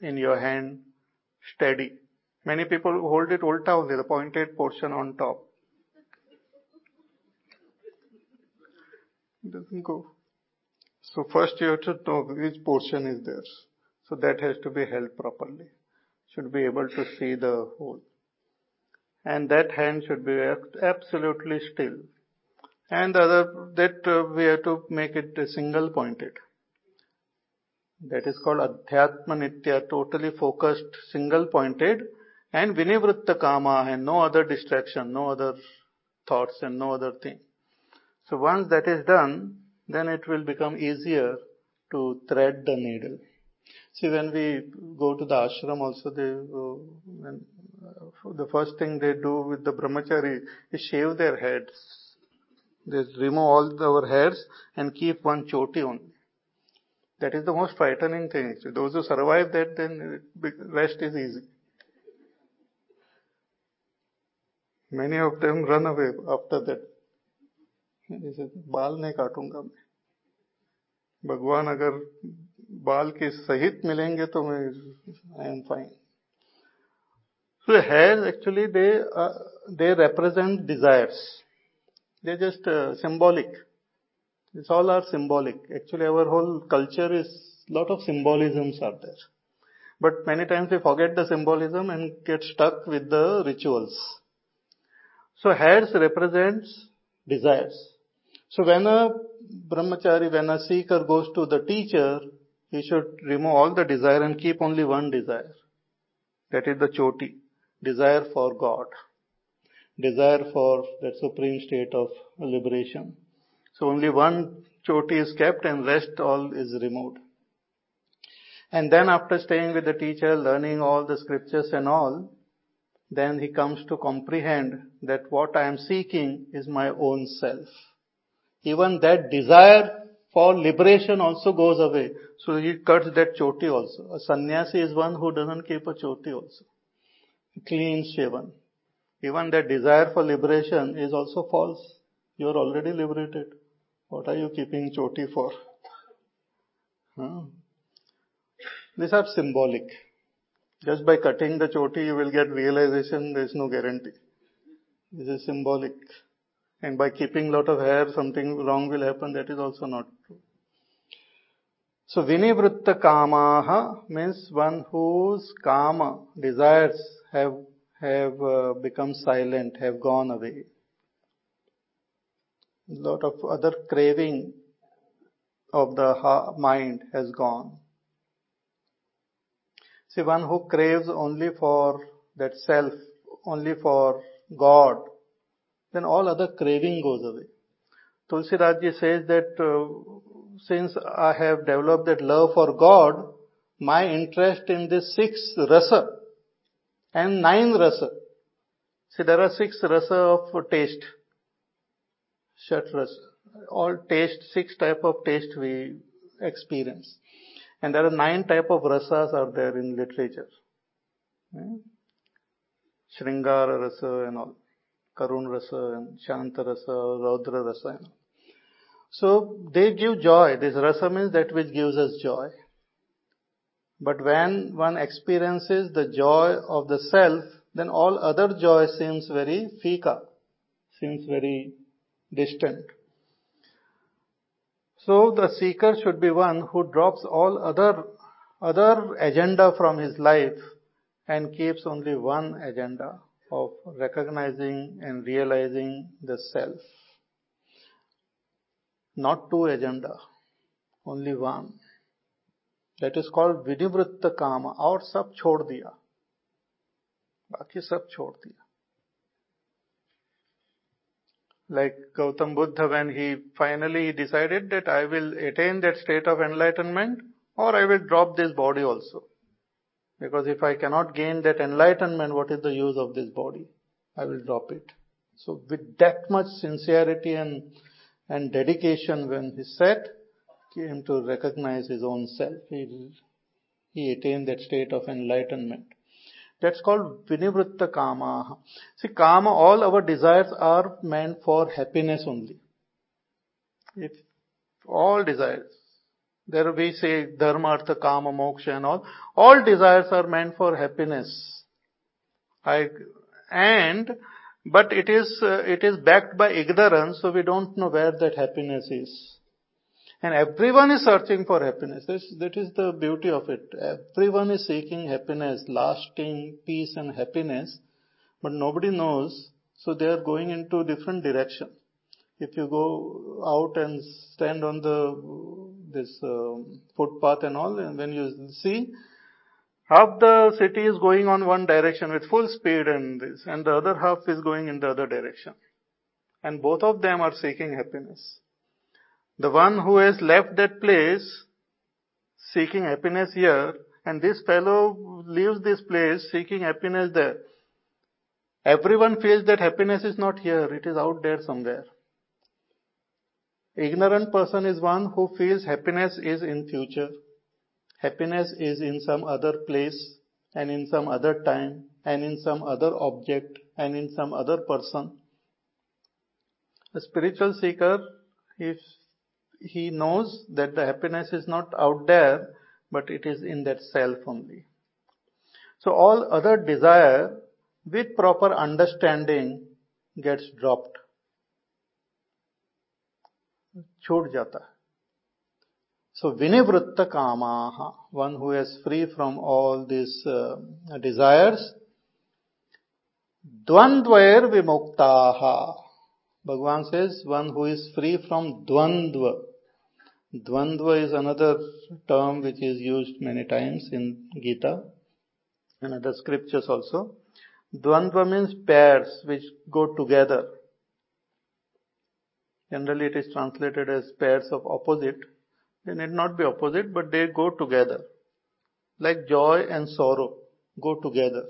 Speaker 1: in your hand steady. Many people hold it ulta only, the pointed portion on top. It doesn't go. So first you have to know which portion is there. So that has to be held properly. Should be able to see the hole and that hand should be absolutely still. And the other, that uh, we have to make it single pointed. That is called Adhyatma Nitya, totally focused, single pointed, and Vinivritta Kama, and no other distraction, no other thoughts, and no other thing. So once that is done, then it will become easier to thread the needle. See, when we go to the ashram also, they, uh, the first thing they do with the brahmachari is shave their heads. They remove all our hairs and keep one choti only. That is the most frightening thing. So those who survive that, then rest is easy. Many of them run away after that. जैसे बाल नहीं काटूँगा मैं भगवान अगर बाल के सहित मिलेंगे तो मैं I am fine so hairs actually they uh, they represent desires. They're just uh, symbolic. It's all are symbolic. Actually, our whole culture is lot of symbolisms are there. But many times we forget the symbolism and get stuck with the rituals. So hairs represents desires. So when a brahmachari, when a seeker goes to the teacher, he should remove all the desire and keep only one desire. That is the choti desire for God, desire for that supreme state of liberation. So only one choti is kept and rest all is removed. And then after staying with the teacher, learning all the scriptures and all, then he comes to comprehend that what I am seeking is my own self. Even that desire for liberation also goes away. So he cuts that choti also. A sannyasi is one who doesn't keep a choti also clean shaven. Even that desire for liberation is also false. You are already liberated. What are you keeping choti for? Huh? These are symbolic. Just by cutting the choti, you will get realization. There is no guarantee. This is symbolic. And by keeping lot of hair, something wrong will happen. That is also not true. So vinivritta kamaha means one whose kama desires have have uh, become silent, have gone away. A lot of other craving of the mind has gone. See, one who craves only for that self, only for God, then all other craving goes away. Tulsi Rajji says that uh, since I have developed that love for God, my interest in this six rasa and nine rasa. See, there are six rasa of taste. Shat rasa. All taste, six type of taste we experience. And there are nine type of rasas are there in literature. Hmm? Shringara rasa and all. Karun rasa and Shanta rasa, Raudra rasa and all. So they give joy. This rasa means that which gives us joy. But when one experiences the joy of the self, then all other joy seems very fika, seems very distant. So the seeker should be one who drops all other, other agenda from his life and keeps only one agenda of recognizing and realizing the self. Not two agenda, only one That is called Vinivritta Kama और सब छोड़ दिया बाकी सब छोड़ दिया like Gautam Buddha when he finally decided that I will attain that state of enlightenment or I will drop this body also. Because if I cannot gain that enlightenment, what is the use of this body? I will drop it. So with that much sincerity and and dedication when he said, came to recognize his own self. He, he attained that state of enlightenment. That's called vinivritta kama. See, kama, all our desires are meant for happiness only. If all desires, there we say dharma, artha, kama, moksha and all, all desires are meant for happiness. I, and but it is, uh, it is backed by ignorance, so we don't know where that happiness is. And everyone is searching for happiness. This, that is the beauty of it. Everyone is seeking happiness, lasting peace and happiness, but nobody knows, so they are going into different direction. If you go out and stand on the, this uh, footpath and all, and when you see, Half the city is going on one direction with full speed and this, and the other half is going in the other direction. And both of them are seeking happiness. The one who has left that place seeking happiness here, and this fellow leaves this place seeking happiness there. Everyone feels that happiness is not here, it is out there somewhere. Ignorant person is one who feels happiness is in future. Happiness is in some other place and in some other time and in some other object and in some other person. A spiritual seeker, if he knows that the happiness is not out there, but it is in that self only. So all other desire with proper understanding gets dropped. Chhod jata. So vinivritta kamaha, one who is free from all these uh, desires, Dvandvair Vimuktaha. Bhagavan says, one who is free from Dvandva. Dvandva is another term which is used many times in Gita and other scriptures also. Dvandva means pairs which go together. Generally it is translated as pairs of opposite they need not be opposite, but they go together. Like joy and sorrow go together.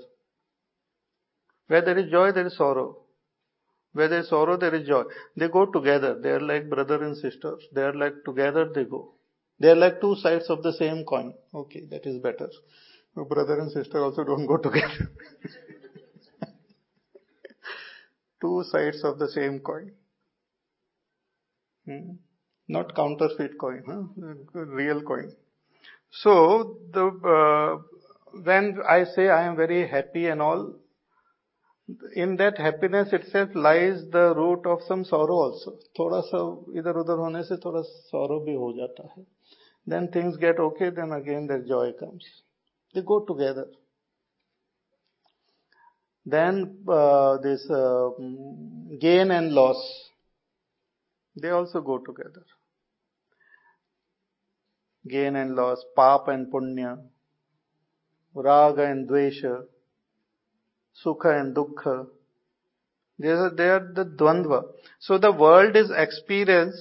Speaker 1: Where there is joy, there is sorrow. Where there is sorrow, there is joy. They go together. They are like brother and sister. They are like together they go. They are like two sides of the same coin. Okay, that is better. Brother and sister also don't go together. two sides of the same coin. Hmm not counterfeit coin, huh? real coin. So the uh, when I say I am very happy and all, in that happiness itself lies the root of some sorrow also थोड़ा सा इधर उधर होने से थोड़ा sorrow भी हो जाता है। Then things get okay then again there joy comes they go together then this gain and loss they also go together gain and loss पाप एंड पुण्य, राग and Dwesh sukha and dukkha. They are, they are the dvandva. So the world is experience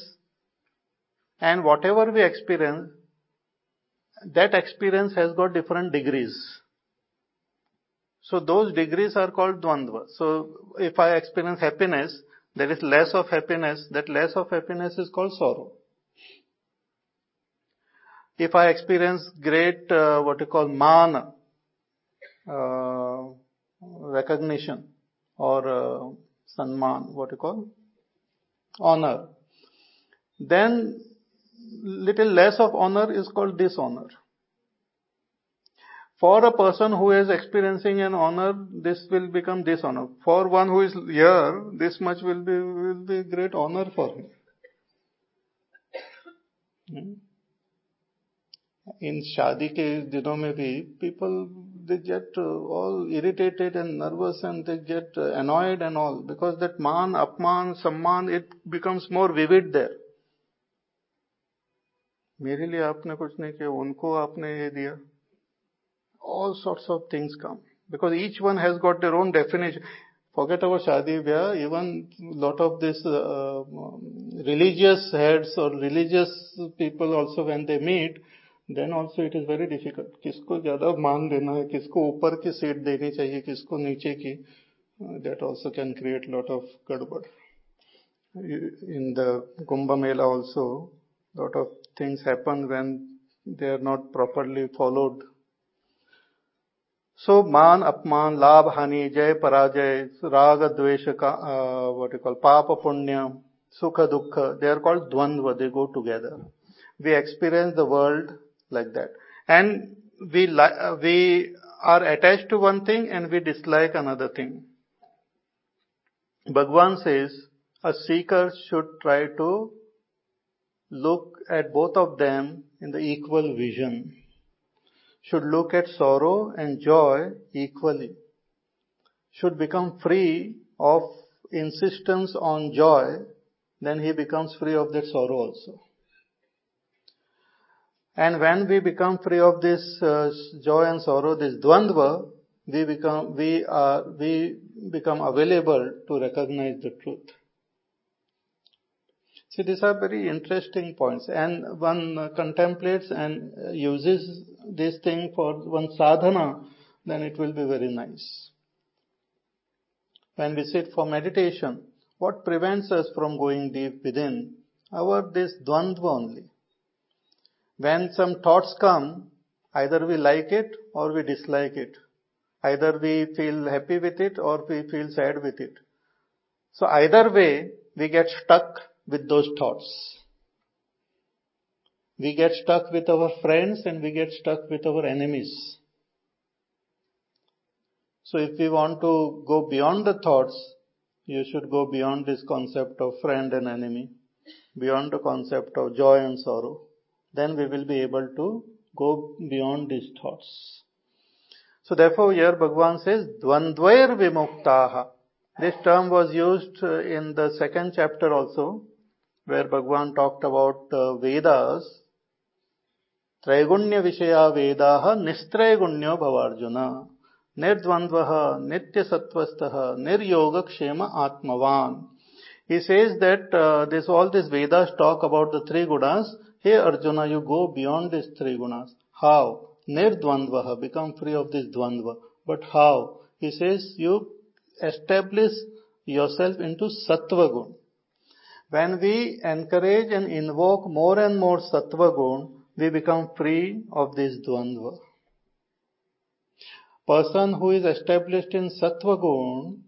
Speaker 1: and whatever we experience, that experience has got different degrees. So those degrees are called dvandva. So if I experience happiness, there is less of happiness, that less of happiness is called sorrow. If I experience great, uh, what you call man, uh, recognition or uh, sanman, what you call honor, then little less of honor is called dishonor. For a person who is experiencing an honor, this will become dishonor. For one who is here, this much will be will be great honor for him. Hmm? In shadi ke दिनों में भी people they get uh, all irritated and nervous and they get uh, annoyed and all because that man, apman, samman it becomes more vivid there. मेरे लिए आपने कुछ नहीं किया उनको आपने ये दिया all sorts of things come because each one has got their own definition forget about shadi vyah even lot of this uh, religious heads or religious people also when they meet then also it is very difficult किसको ज़्यादा मान देना है, किसको ऊपर की seat देनी चाहिए, किसको नीचे की that also can create lot of गड़बड़. In the Kumbh Mela also lot of things happen when they are not properly followed so मान, अपमान, लाभ, हानि, जय, पराजय, राग, द्वेष, का uh, कॉल पाप, पुण्य, सुख, दुख दे आर कॉल्ड द्वंद्व they go together we experience the world like that. And we, uh, we are attached to one thing and we dislike another thing. Bhagwan says, a seeker should try to look at both of them in the equal vision should look at sorrow and joy equally, should become free of insistence on joy, then he becomes free of that sorrow also. And when we become free of this uh, joy and sorrow, this dvandva, we become, we are, we become available to recognize the truth. See, these are very interesting points, and one contemplates and uses this thing for one sadhana, then it will be very nice. When we sit for meditation, what prevents us from going deep within? Our this dvandva only. When some thoughts come, either we like it or we dislike it. Either we feel happy with it or we feel sad with it. So either way, we get stuck with those thoughts. We get stuck with our friends and we get stuck with our enemies. So if we want to go beyond the thoughts, you should go beyond this concept of friend and enemy, beyond the concept of joy and sorrow then we will be able to go beyond these thoughts. So therefore here Bhagavan says, Dvandvair Vimuktaha. This term was used uh, in the second chapter also, where Bhagavan talked about uh, Vedas. Traigunya Vishaya Vedaha Nistraigunya Bhavarjuna. Nirdvandvaha Nityasatvastaha Niryoga Kshema Atmavan. He says that uh, this all these Vedas talk about the three gunas hey arjuna you go beyond these three gunas. How? nirdvandva become free of this dvandva but how? He says you establish yourself into sattva gun when we encourage and invoke more and more sattva gun, we become free of this dvandva. Person who is established in sattva gun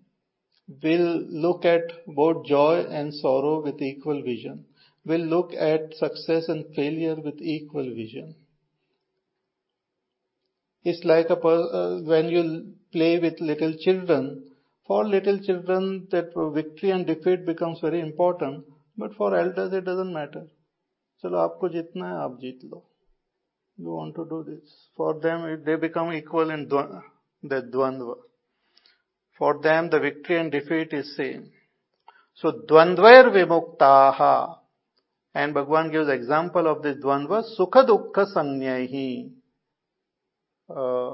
Speaker 1: will look at both joy and sorrow with equal vision, will look at success and failure with equal vision. It's like a uh, when you play with little children. For little children, that victory and defeat becomes very important. But for elders, it doesn't matter. चलो आपको जीतना है आप जीत लो you want to do this for them they become equal in the dvandva for them the victory and defeat is same so dvandvair vimuktaha and bhagwan gives example of this dvandva sukha dukkha sanyahi uh,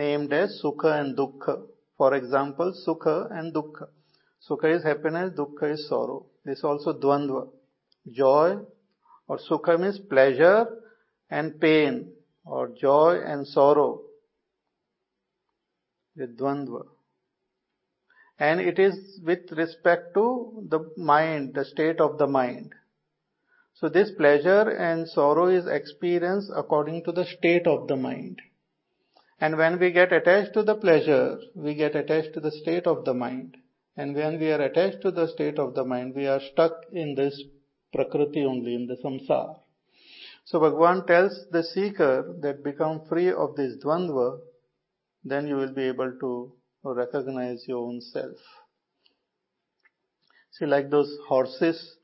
Speaker 1: named as sukha and dukkha for example sukha and dukkha sukha is happiness dukkha is sorrow this also dvandva joy or sukha means pleasure and pain or joy and sorrow. The dvandva. And it is with respect to the mind, the state of the mind. So this pleasure and sorrow is experienced according to the state of the mind. And when we get attached to the pleasure, we get attached to the state of the mind. And when we are attached to the state of the mind, we are stuck in this prakriti only, in the samsara. So Bhagwan tells the seeker that become free of this dvandva, then you will be able to recognize your own self. See, like those horses,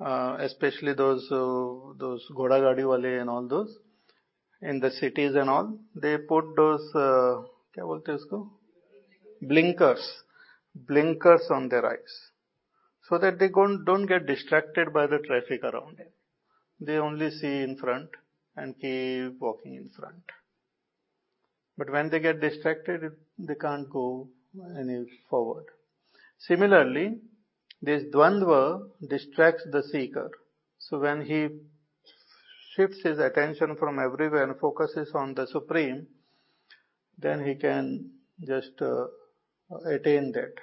Speaker 1: especially those uh, those ghoda gadi wale and all those, in the cities and all, they put those uh, क्या बोलते हैं उसको blinkers, blinkers on their eyes, so that they don't, don't get distracted by the traffic around them. They only see in front and keep walking in front. But when they get distracted, they can't go any forward. Similarly, this dvandva distracts the seeker. So when he shifts his attention from everywhere and focuses on the Supreme, then he can just uh, attain that.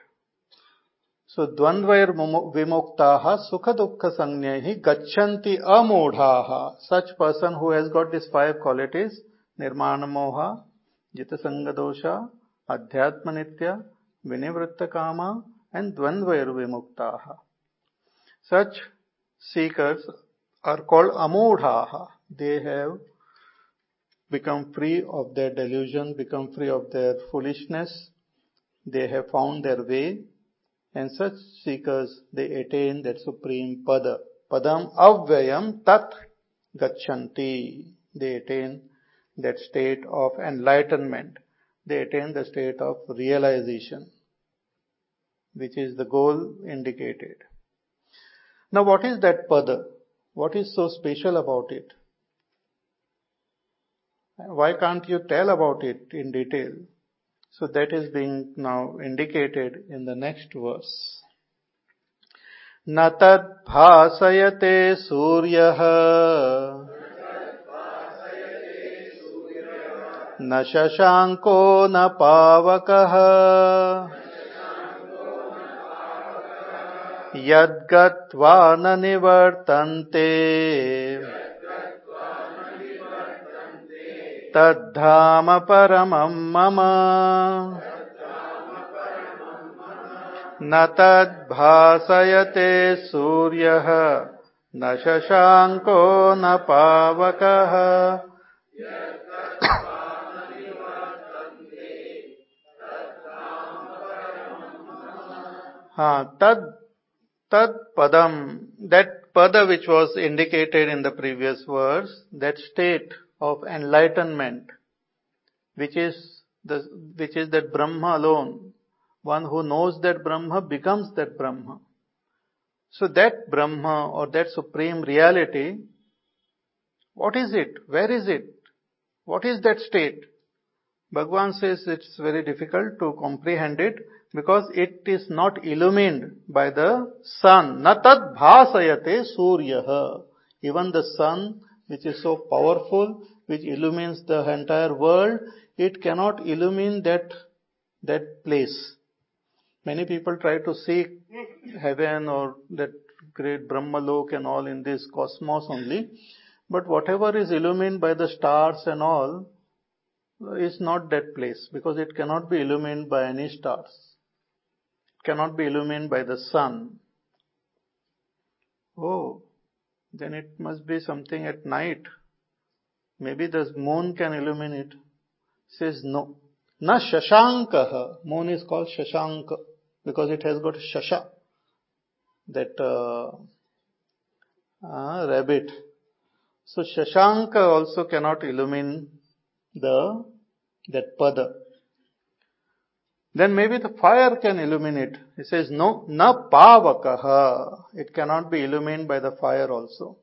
Speaker 1: So Dvandvair Vimuktaha Sukha Dukkha Sanyaihi Gachanti Amudhaha. Such person who has got these five qualities, Nirmana Moha, Jita Sangadosha, Adhyatma Nitya, Vinivritta Kama, and Dvandvair Vimuktaha. Such seekers are called Amudhaha. They have become free of their delusion, become free of their foolishness. They have found their way and such seekers, they attain that supreme pada. Padam avyayam tat gachanti. They attain that state of enlightenment. They attain the state of realization, which is the goal indicated. Now what is that pada? What is so special about it? Why can't you tell about it in detail? So that is being now indicated in the next verse. न तद्भासयते सूर्यः न शशाङ्को न पावकः यद्गत्वा न निवर्तन्ते। तद्धाम परमं मम। न तद्भासयते सूर्यः, न शशाङ्को न पावकः। हाँ तद tad padam that pada which was indicated in the previous verse that state of enlightenment, which is the, which is that Brahma alone. One who knows that Brahma becomes that Brahma. So that Brahma or that supreme reality, what is it? Where is it? What is that state? Bhagwan says it's very difficult to comprehend it because it is not illumined by the sun. Natad bhasayate suryaha. Even the sun which is so powerful, which illumines the entire world, it cannot illumine that, that place. Many people try to seek heaven or that great Brahmalok and all in this cosmos only. But whatever is illumined by the stars and all is not that place because it cannot be illumined by any stars. Cannot be illumined by the sun. Oh, then it must be something at night Maybe the moon can illuminate. Says no. Na shashankaha. Moon is called shashanka because it has got shasha. That uh, uh, rabbit. So shashanka also cannot illumine the that pada. Then maybe the fire can illuminate. He says, no, na pavakaha. It cannot be illumined by the fire also.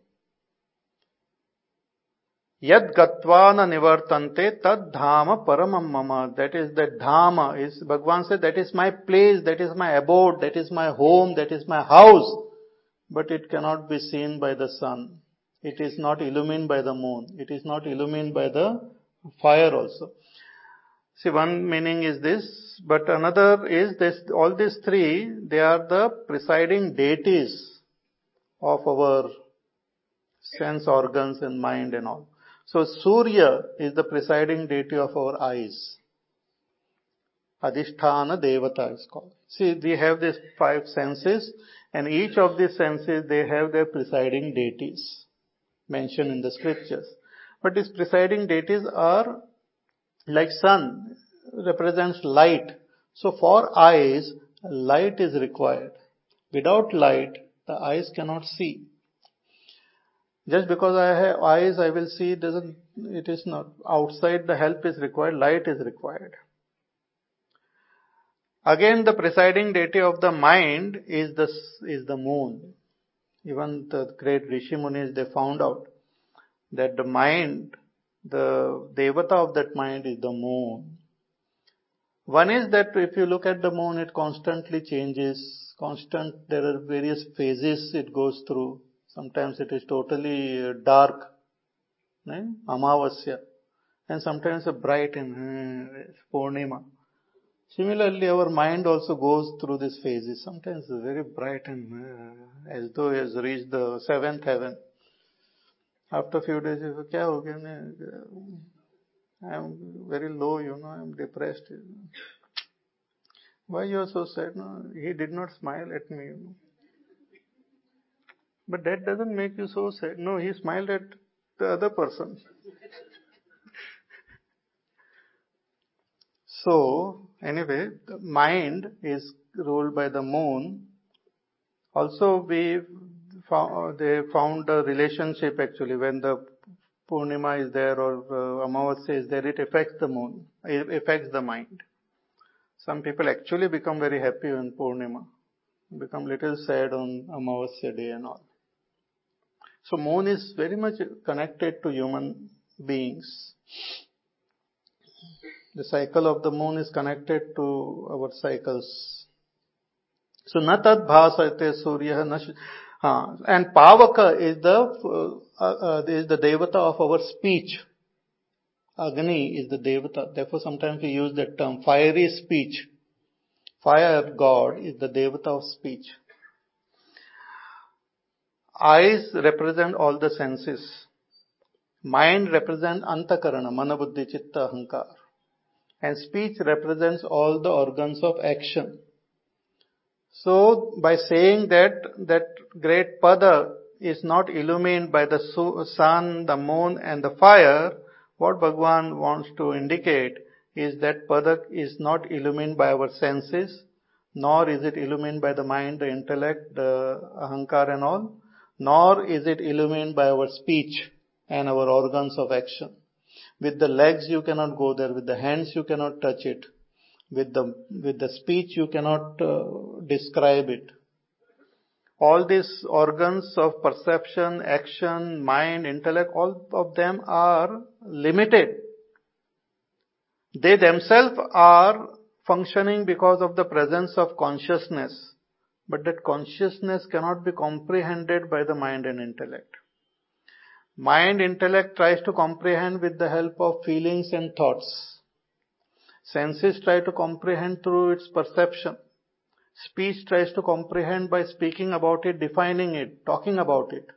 Speaker 1: Yad gatvana nivartante tad dhama paramam mama. That is the dhama is, Bhagwan said, that is my place, that is my abode, that is my home, that is my house. But it cannot be seen by the sun. It is not illumined by the moon. It is not illumined by the fire also. See, one meaning is this, but another is this, all these three, they are the presiding deities of our sense organs and mind and all. So Surya is the presiding deity of our eyes. Adhisthana Devata is called. See, we have these five senses and each of these senses, they have their presiding deities mentioned in the scriptures. But these presiding deities are like sun represents light. So for eyes, light is required. Without light, the eyes cannot see. Just because I have eyes, I will see doesn't, it is not. Outside the help is required, light is required. Again, the presiding deity of the mind is the, is the moon. Even the great Rishi Munis, they found out that the mind the devata of that mind is the moon. One is that if you look at the moon, it constantly changes, constant, there are various phases it goes through. Sometimes it is totally dark, right? Amavasya. And sometimes a bright and uh, Purnima. Similarly, our mind also goes through these phases. Sometimes very bright and uh, as though it has reached the seventh heaven after a few days, kya ho okay, I am very low, you know, I am depressed. You know. Why you are so sad? No, he did not smile at me, you know. But that doesn't make you so sad. No, he smiled at the other person. so, anyway, the mind is ruled by the moon. Also, we found, they found a relationship actually when the Purnima is there or uh, Amavasya is there, it affects the moon, it affects the mind. Some people actually become very happy on Purnima, become little sad on Amavasya day and all. So moon is very much connected to human beings. The cycle of the moon is connected to our cycles. So bhasate surya na uh, and Pavaka is the uh, uh, is the devata of our speech. Agni is the devata. Therefore, sometimes we use that term, fiery speech. Fire god is the devata of speech. Eyes represent all the senses. Mind represents antakarana, manabuddhi, chitta, ahankar. And speech represents all the organs of action. So by saying that that great pada is not illumined by the sun, the moon and the fire, what Bhagwan wants to indicate is that pada is not illumined by our senses, nor is it illumined by the mind, the intellect, the ahankar and all, nor is it illumined by our speech and our organs of action. With the legs you cannot go there, with the hands you cannot touch it, with the, with the speech you cannot uh, describe it. All these organs of perception, action, mind, intellect, all of them are limited. They themselves are functioning because of the presence of consciousness. But that consciousness cannot be comprehended by the mind and intellect. Mind, intellect tries to comprehend with the help of feelings and thoughts. Senses try to comprehend through its perception. Speech tries to comprehend by speaking about it, defining it, talking about it.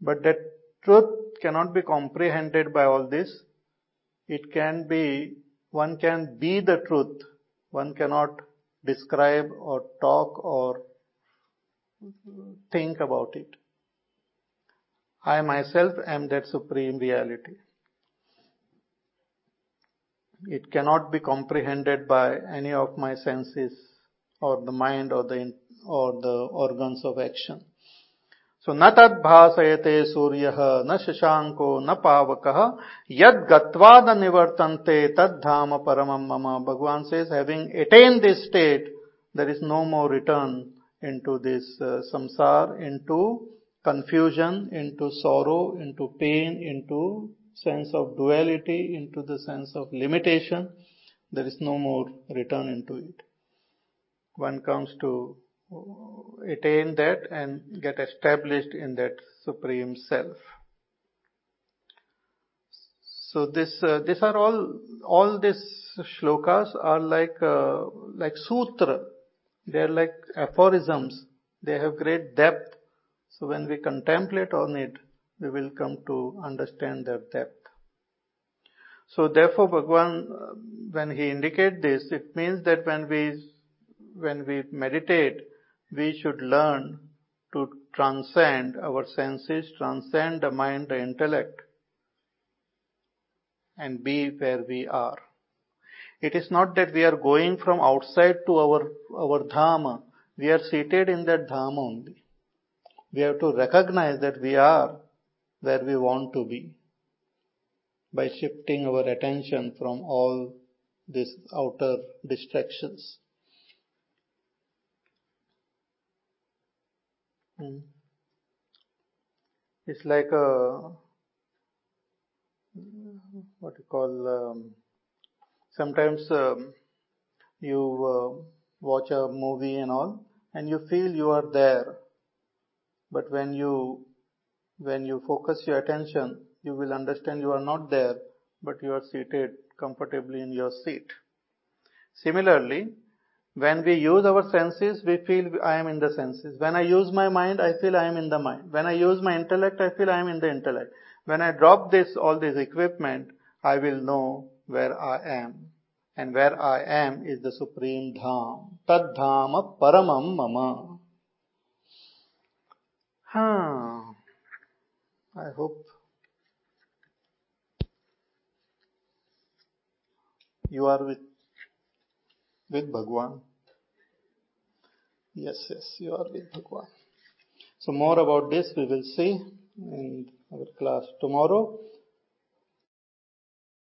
Speaker 1: But that truth cannot be comprehended by all this. It can be, one can be the truth. One cannot describe or talk or think about it. I myself am that supreme reality. It cannot be comprehended by any of my senses or the mind or the or the organs of action. So न तद भाषयते सूर्य न शशांको न पावक यद गत्वाद निवर्तन्ते तद धाम परम मम Bhagwan says having attained this state there is no more return into this uh, samsara into confusion into sorrow into pain into sense of duality into the sense of limitation there is no more return into it one comes to attain that and get established in that supreme self. So this, uh, these are all, all these shlokas are like, uh, like sutra. They are like aphorisms. They have great depth. So when we contemplate on it, we will come to understand their depth. So therefore Bhagwan, when he indicates this, it means that when we, when we meditate, we should learn to transcend our senses, transcend the mind, the intellect, and be where we are. It is not that we are going from outside to our, our dhama. We are seated in that dhama only. We have to recognize that we are where we want to be by shifting our attention from all these outer distractions. Hmm. It's like a what you call um, sometimes um, you uh, watch a movie and all and you feel you are there but when you when you focus your attention you will understand you are not there but you are seated comfortably in your seat similarly when we use our senses, we feel I am in the senses. When I use my mind, I feel I am in the mind. When I use my intellect, I feel I am in the intellect. When I drop this, all this equipment, I will know where I am. And where I am is the supreme dham. Tad dhama paramam mama. Huh. I hope you are with with Bhagwan. Yes, yes, you are with Bhagwan. So more about this we will see in our class tomorrow.